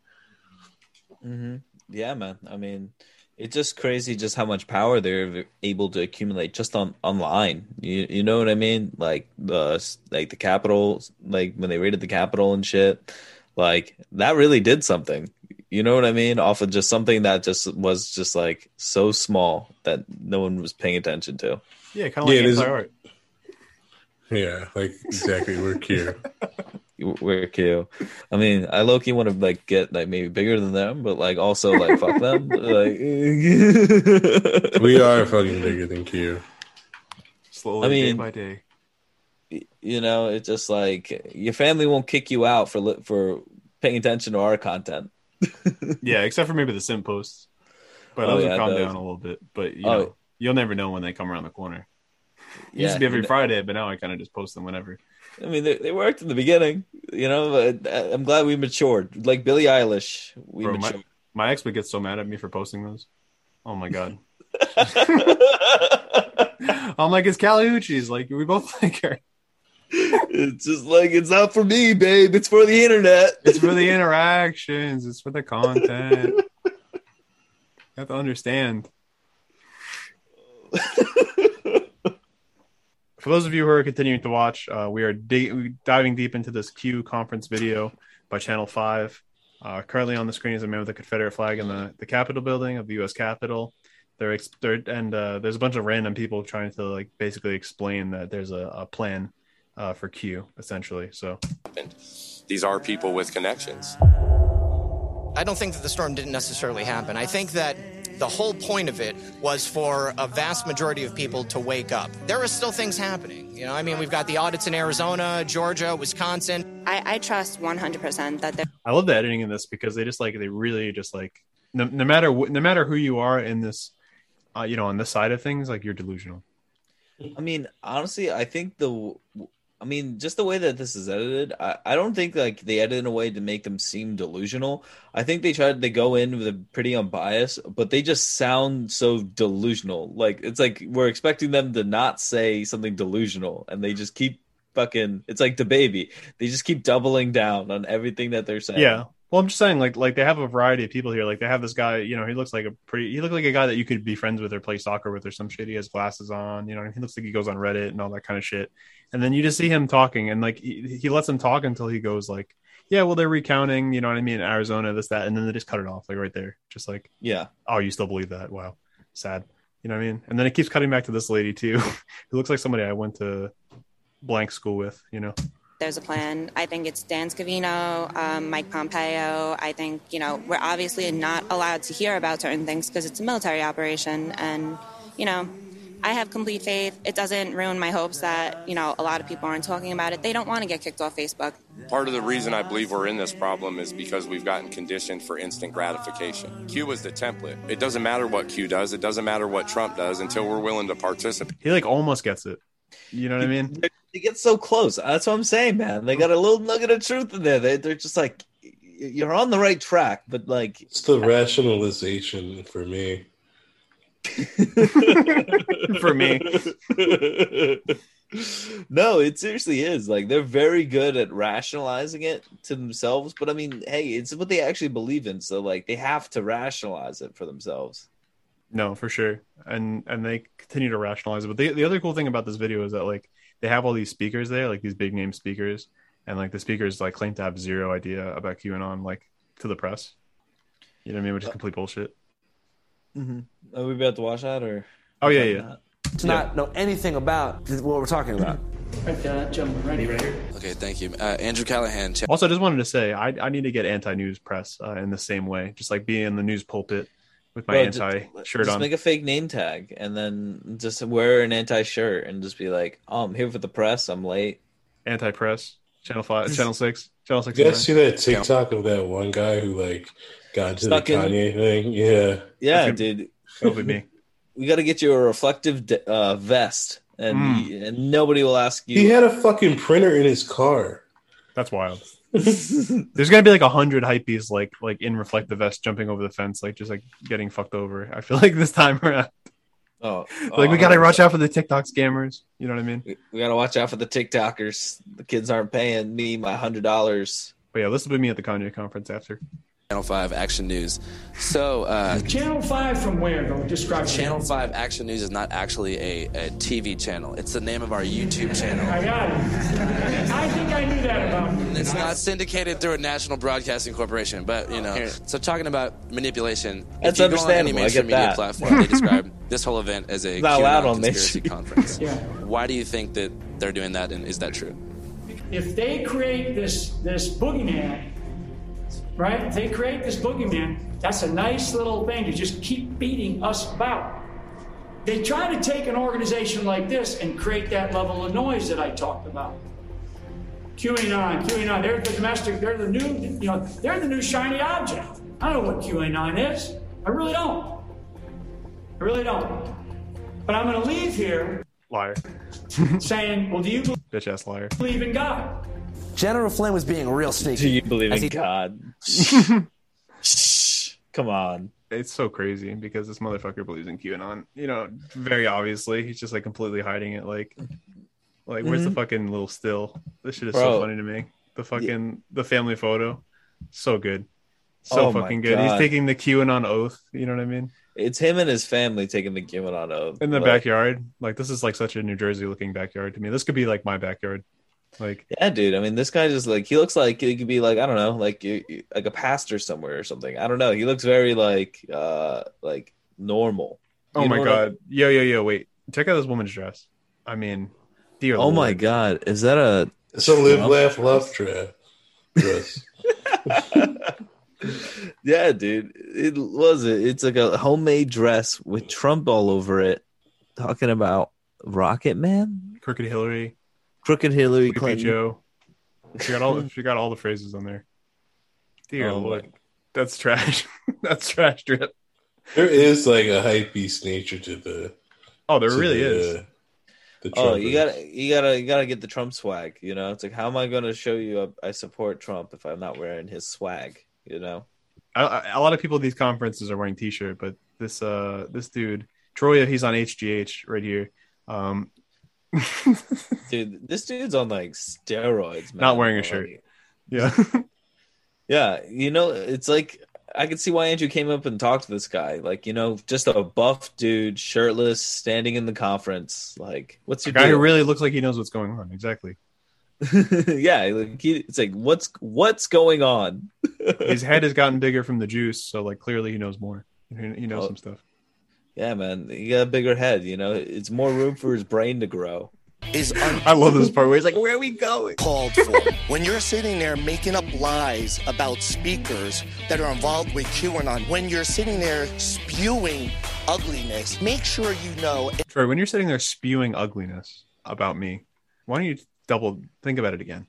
hmm Yeah, man. I mean, it's just crazy just how much power they're able to accumulate just on online. You you know what I mean? Like the like the Capitol, like when they raided the Capitol and shit. Like that really did something. You know what I mean? Off of just something that just was just like so small that no one was paying attention to. Yeah, kind of like Yeah, it is- art. Yeah, like exactly. We're here. We're cute. I mean, I low key want to like get like maybe bigger than them, but like also like fuck them. Like we are fucking bigger than Q. Slowly, I mean- day by day. you know, it's just like your family won't kick you out for li- for paying attention to our content. Yeah, except for maybe the sim posts. But Oh, those yeah, have calmed those. down a little bit. But you Oh. know, you'll never know when they come around the corner. It used to be every you know- Friday, but now I kind of just post them whenever. I mean, they, they worked in the beginning, you know. But uh, I'm glad we matured. Like Billie Eilish, we Bro, my, matured. my ex would get so mad at me for posting those. Oh my god. I'm like, it's Kali Uchis. Like, we both like her. it's just like it's not for me, babe. It's for the internet. It's for the interactions. It's for the content. You have to understand. For those of you who are continuing to watch, uh, we are di- diving deep into this Q conference video by Channel 5. Uh, currently on the screen is a man with a Confederate flag in the, the Capitol building of the U.S. Capitol. They're, ex- they're and uh, there's a bunch of random people trying to like basically explain that there's a, a plan uh, for Q essentially. So These are people with connections. I don't think that the storm didn't necessarily happen. I think that the whole point of it was for a vast majority of people to wake up. There are still things happening. You know, I mean, we've got the audits in Arizona, Georgia, Wisconsin. I, I trust 100% that there I love the editing in this because they just like they really just like no, no matter wh- no matter who you are in this, uh, you know, on this side of things, like you're delusional. I mean, honestly, I think the, I mean, just the way that this is edited, I, I don't think like they edit in a way to make them seem delusional. I think they tried they go in with a pretty unbiased, but they just sound so delusional. Like it's like we're expecting them to not say something delusional, and they just keep fucking. It's like the baby. They just keep doubling down on everything that they're saying. Yeah. Well, I'm just saying, like, like they have a variety of people here. Like, they have this guy. You know, he looks like a pretty. He looks like a guy that you could be friends with or play soccer with or some shit. He has glasses on. You know, and he looks like he goes on Reddit and all that kind of shit. And then you just see him talking, and like he, he lets him talk until he goes like, "Yeah, well, they're recounting. You know what I mean? Arizona, this, that," and then they just cut it off, like right there, just like, Yeah. "Oh, you still believe that? Wow, sad." You know what I mean? And then it keeps cutting back to this lady too, who looks like somebody I went to blank school with. You know. There's a plan. I think it's Dan Scavino, um, Mike Pompeo. I think, you know, we're obviously not allowed to hear about certain things because it's a military operation. And, you know, I have complete faith. It doesn't ruin my hopes that, you know, a lot of people aren't talking about it. They don't want to get kicked off Facebook. Part of the reason I believe we're in this problem is because we've gotten conditioned for instant gratification. Q was the template. It doesn't matter what Q does, it doesn't matter what Trump does until we're willing to participate. He like almost gets it. You know what I mean? They get so close. That's what I'm saying, man. They got a little nugget of truth in there. They, they're just like, you're on the right track, but like, It's the rationalization for me. For me. no, it seriously is. Like they're very good at rationalizing it to themselves. But I mean, hey, it's what they actually believe in. So like they have to rationalize it for themselves. No, for sure. And and they continue to rationalize it. But the the other cool thing about this video is that like they have all these speakers there, like these big name speakers, and like the speakers like claim to have zero idea about QAnon, like to the press. You know what I mean? Which is complete bullshit. Mm-hmm. Are we about to watch that or? Oh yeah, yeah. To not know anything about what we're talking about. Right there, that gentleman, ready, right here. Okay, thank you. Uh, Andrew Callaghan. Ch- Also, I just wanted to say I I need to get anti news press uh, in the same way, just like be in the news pulpit with my Bro, anti just- shirt on. just on. make a fake name tag and then just wear an anti shirt and just be like, "Oh, I'm here for the press. I'm late." Anti press. Channel five, channel six, channel six. You guys see that TikTok of that one guy who like got into Stuck the in- Kanye thing? Yeah. Yeah, That's dude. That'll be me. We got to get you a reflective uh, vest, and, Mm. and nobody will ask you. He had a fucking printer in his car. That's wild. There's gonna be like a hundred hypebees like like in reflective vest jumping over the fence, like just like getting fucked over. I feel like this time around. Oh, like we oh, gotta oh, watch oh. out for the TikTok scammers. You know what I mean? We, we got to watch out for the TikTokers. The kids aren't paying me my hundred dollars. But yeah, this will be me at the Kanye conference after. Channel 5 Action News. So, uh, Channel 5 from where, though? Describe Channel 5 Action News is not actually a, a TV channel. It's the name of our YouTube channel. I got it. I think I knew that about you. It's not syndicated through a national broadcasting corporation, but you know. So talking about manipulation, That's if you go on any understandable, I mainstream media that. platform, they describe this whole event as a It's not allowed QAnon on conspiracy conference. Yeah. Why do you think that they're doing that, and is that true? If they create this this boogeyman, right? If they create this boogeyman, that's a nice little thing to just keep beating us about. They try to take an organization like this and create that level of noise that I talked about. QAnon, QAnon, they're the domestic, they're the new, you know, they're the new shiny object. I don't know what QAnon is. I really don't. I really don't. But I'm going to leave here Liar. saying, well, do you Bitch ass liar. believe in God? General Flynn was being real sneaky. Do you believe in he- God? Shh. Come on. It's so crazy because this motherfucker believes in QAnon. You know, very obviously, he's just like completely hiding it. Like, Like, where's the Mhm. fucking little still? This shit is Bro. so funny to me. The fucking the family photo, so good, so Oh fucking good. He's taking the QAnon oath. You know what I mean? It's him and his family taking the QAnon oath In the Like, backyard, like this is like such a New Jersey looking backyard to me. This could be like my backyard. Like, Yeah, dude. I mean, this guy just like he looks like he could be like I don't know, like you- you- like a pastor somewhere or something. I don't know. He looks very like uh like normal. oh my know what I- god, yo yo yo, wait, check out this woman's dress. I mean, dear. Oh my god, is that a? It's a live, laugh, love trap dress. Yeah, dude. It was it. It's like a homemade dress with Trump all over it, talking about Rocket Man, Crooked Hillary, Crooked Hillary Sleepy Clinton. Joe. She got all she got all the phrases on there. Dear Oh Lord, that's trash. that's trash drip. There is like a hype beast nature to the. Oh, there really the, is. the Oh, you gotta, you gotta, you gotta get the Trump swag. You know, it's like, how am I gonna show you I support Trump if I'm not wearing his swag? You know. I, I- a lot of people at these conferences are wearing t-shirt, but this uh this dude Troya, he's on HGH right here. Um, Dude, this dude's on like steroids, man. not wearing a shirt. Yeah. Yeah, you know, it's like I could see why Andrew came up and talked to this guy. Like, you know, just a buff dude, shirtless, standing in the conference. Like, what's a your guy who really looks like he knows what's going on. Exactly. yeah, like he, it's like what's what's going on? His head has gotten bigger from the juice, so like clearly he knows more. He, he knows Oh. some stuff. Yeah, man, he got a bigger head. You know, it's more room for his brain to grow. is I love this part where he's like, "Where are we going?" Called for. when you're sitting there making up lies about speakers that are involved with QAnon, when you're sitting there spewing ugliness, make sure you know Troy, when you're sitting there spewing ugliness about me, why don't you double think about it again?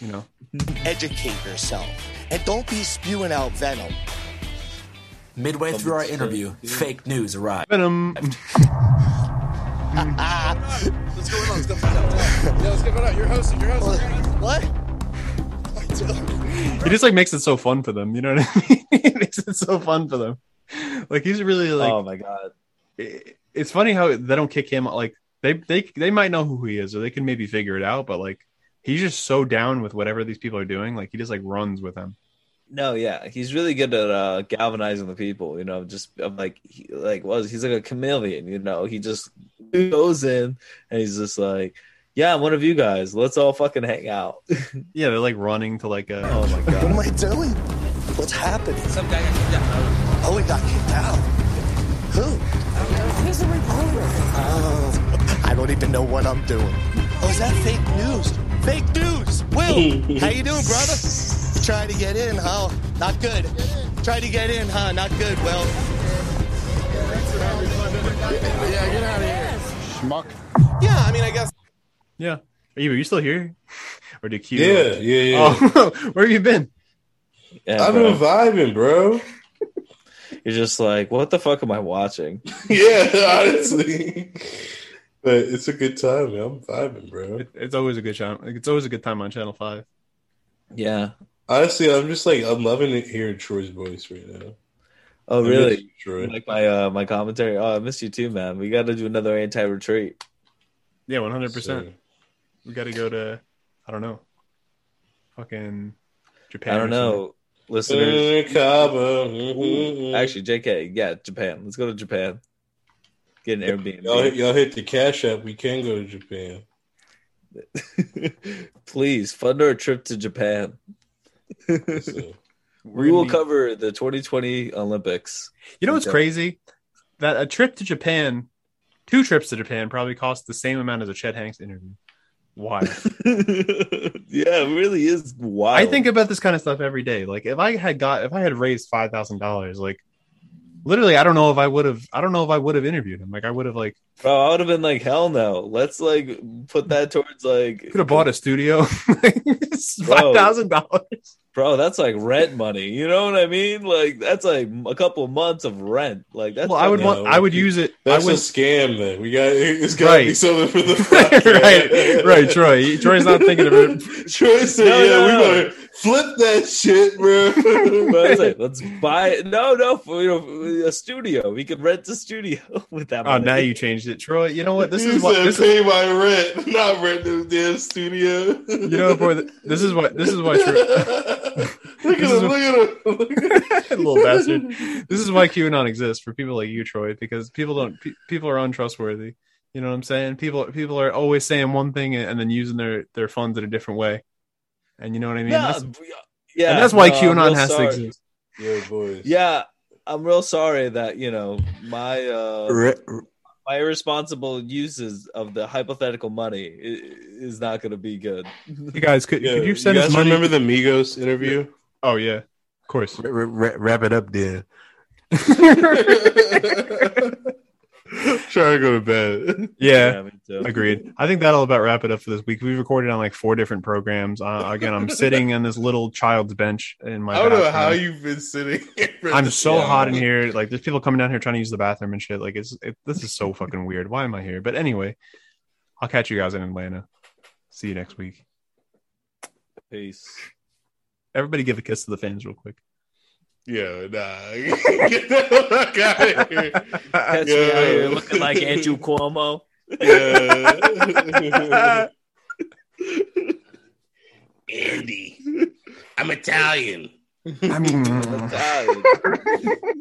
You know, educate yourself and don't be spewing out venom. Midway through our interview, fake news arrived. Venom. What's going on? Let's go find out. Yeah, let's go find out. You're hosting. You're hosting. What? he just like makes it so fun for them. You know what I mean? he makes it so fun for them. Like he's really like. oh my god. it- it's funny how they don't kick him like they they they might know who he is or they can maybe figure it out, but like he's just so down with whatever these people are doing. Like he just like runs with them. No, yeah, he's really good at uh, galvanizing the people. You know, just I'm like he, like was he's like a chameleon. You know, he just goes in and he's just like, yeah, I'm one of you guys. Let's all fucking hang out. Yeah, they're like running to like a. oh my god, What am. I doing? What's happening? Some guy got kicked out. Oh, he got kicked out. Who? He's a reporter. Oh, I don't even know what I'm doing. Oh, is that fake news? Fake news. Will, how you doing, brother? Trying to get in, huh? Not good. Try to get in, huh? Not good. Well, Yeah, get out of here. Schmuck. Yeah, I mean, I guess. Yeah. Are you, are you still here? or did Q? Yeah, yeah, yeah. Oh, where have you been? Yeah, I've bro. been vibing, bro. You're just like, what the fuck am I watching? Yeah, honestly. but it's a good time, man. I'm vibing, bro. It, it's always a good time. It's always a good time on Channel Five. Yeah. Honestly, I'm just like I'm loving it hearing Troy's voice right now. Oh, I really? you, Troy. Like my uh my commentary. Oh, I missed you too, man. We got to do another anti-retreat. Yeah, one hundred percent. We got to go to. I don't know. Fucking Japan. I don't know, listeners. Cabo. mhm. Actually, JK, yeah, Japan. Let's go to Japan. Get an Airbnb. Y'all, hit- y'all hit the cash app. We can go to Japan. Please fund our trip to Japan. So, we will be- cover the 2020 Olympics. You know what's crazy? That a trip to Japan, two trips to Japan, probably cost the same amount as a Chet Hanks interview. Why? yeah, it really is wild. I think about this kind of stuff every day. Like if I had got, if I had raised five thousand dollars, like literally, I don't know if I would have, I don't know if I would have interviewed him. Like I would have, like, bro, I would have been like, hell no. Let's like put that towards like could have bought a studio. five thousand dollars. Bro, that's like rent money. You know what I mean? Like that's like a couple months of rent. Like that's Well, I would fucking- want. I would use it. That's I a would, scam. Then we got it's got to be Right. something for the right, right, Troy. Troy's not thinking of it. Troy said, No, "Yeah, no, we no. gonna flip that shit, bro." But like, let's buy it. No, no, for, you know, a studio. We could rent a studio with that. Oh, money. Oh, now you changed it, Troy. You know what? This you is what said this is. pay my rent, not rent this damn studio. You know, what, boy. This is what. This is why. Troy, look at this is him! Look at him! little bastard. This is why QAnon exists for people like you, Troy, because people don't. Pe- people are untrustworthy. You know what I'm saying? People people are always saying one thing and then using their their funds in a different way. And you know what I mean? No, That's- yeah, and that's why no, QAnon has sorry. to exist. Yeah, boys. Yeah, I'm real sorry that you know my uh Re- my irresponsible uses of the hypothetical money is not going to be good. You guys, could, Yeah, could you send guys us money? remember the Migos interview? Oh yeah, of course. wrap it up, then. Trying to go to bed. Yeah, Yeah, agreed. I think that'll about wrap it up for this week. We've recorded on like four different programs. Uh, again, I'm sitting on this little child's bench in my. I don't know how you've been sitting. here I'm so long. hot in here. Like, there's people coming down here trying to use the bathroom and shit. Like, it's it, this is so fucking weird. Why am I here? But anyway, I'll catch you guys in Atlanta. See you next week. Peace. Everybody, give a kiss to the fans real quick. Yeah, nah. Get the fuck out of here. Catch me out here looking like Andrew Cuomo. Yeah. Andy, I'm Italian. I mean, Italian.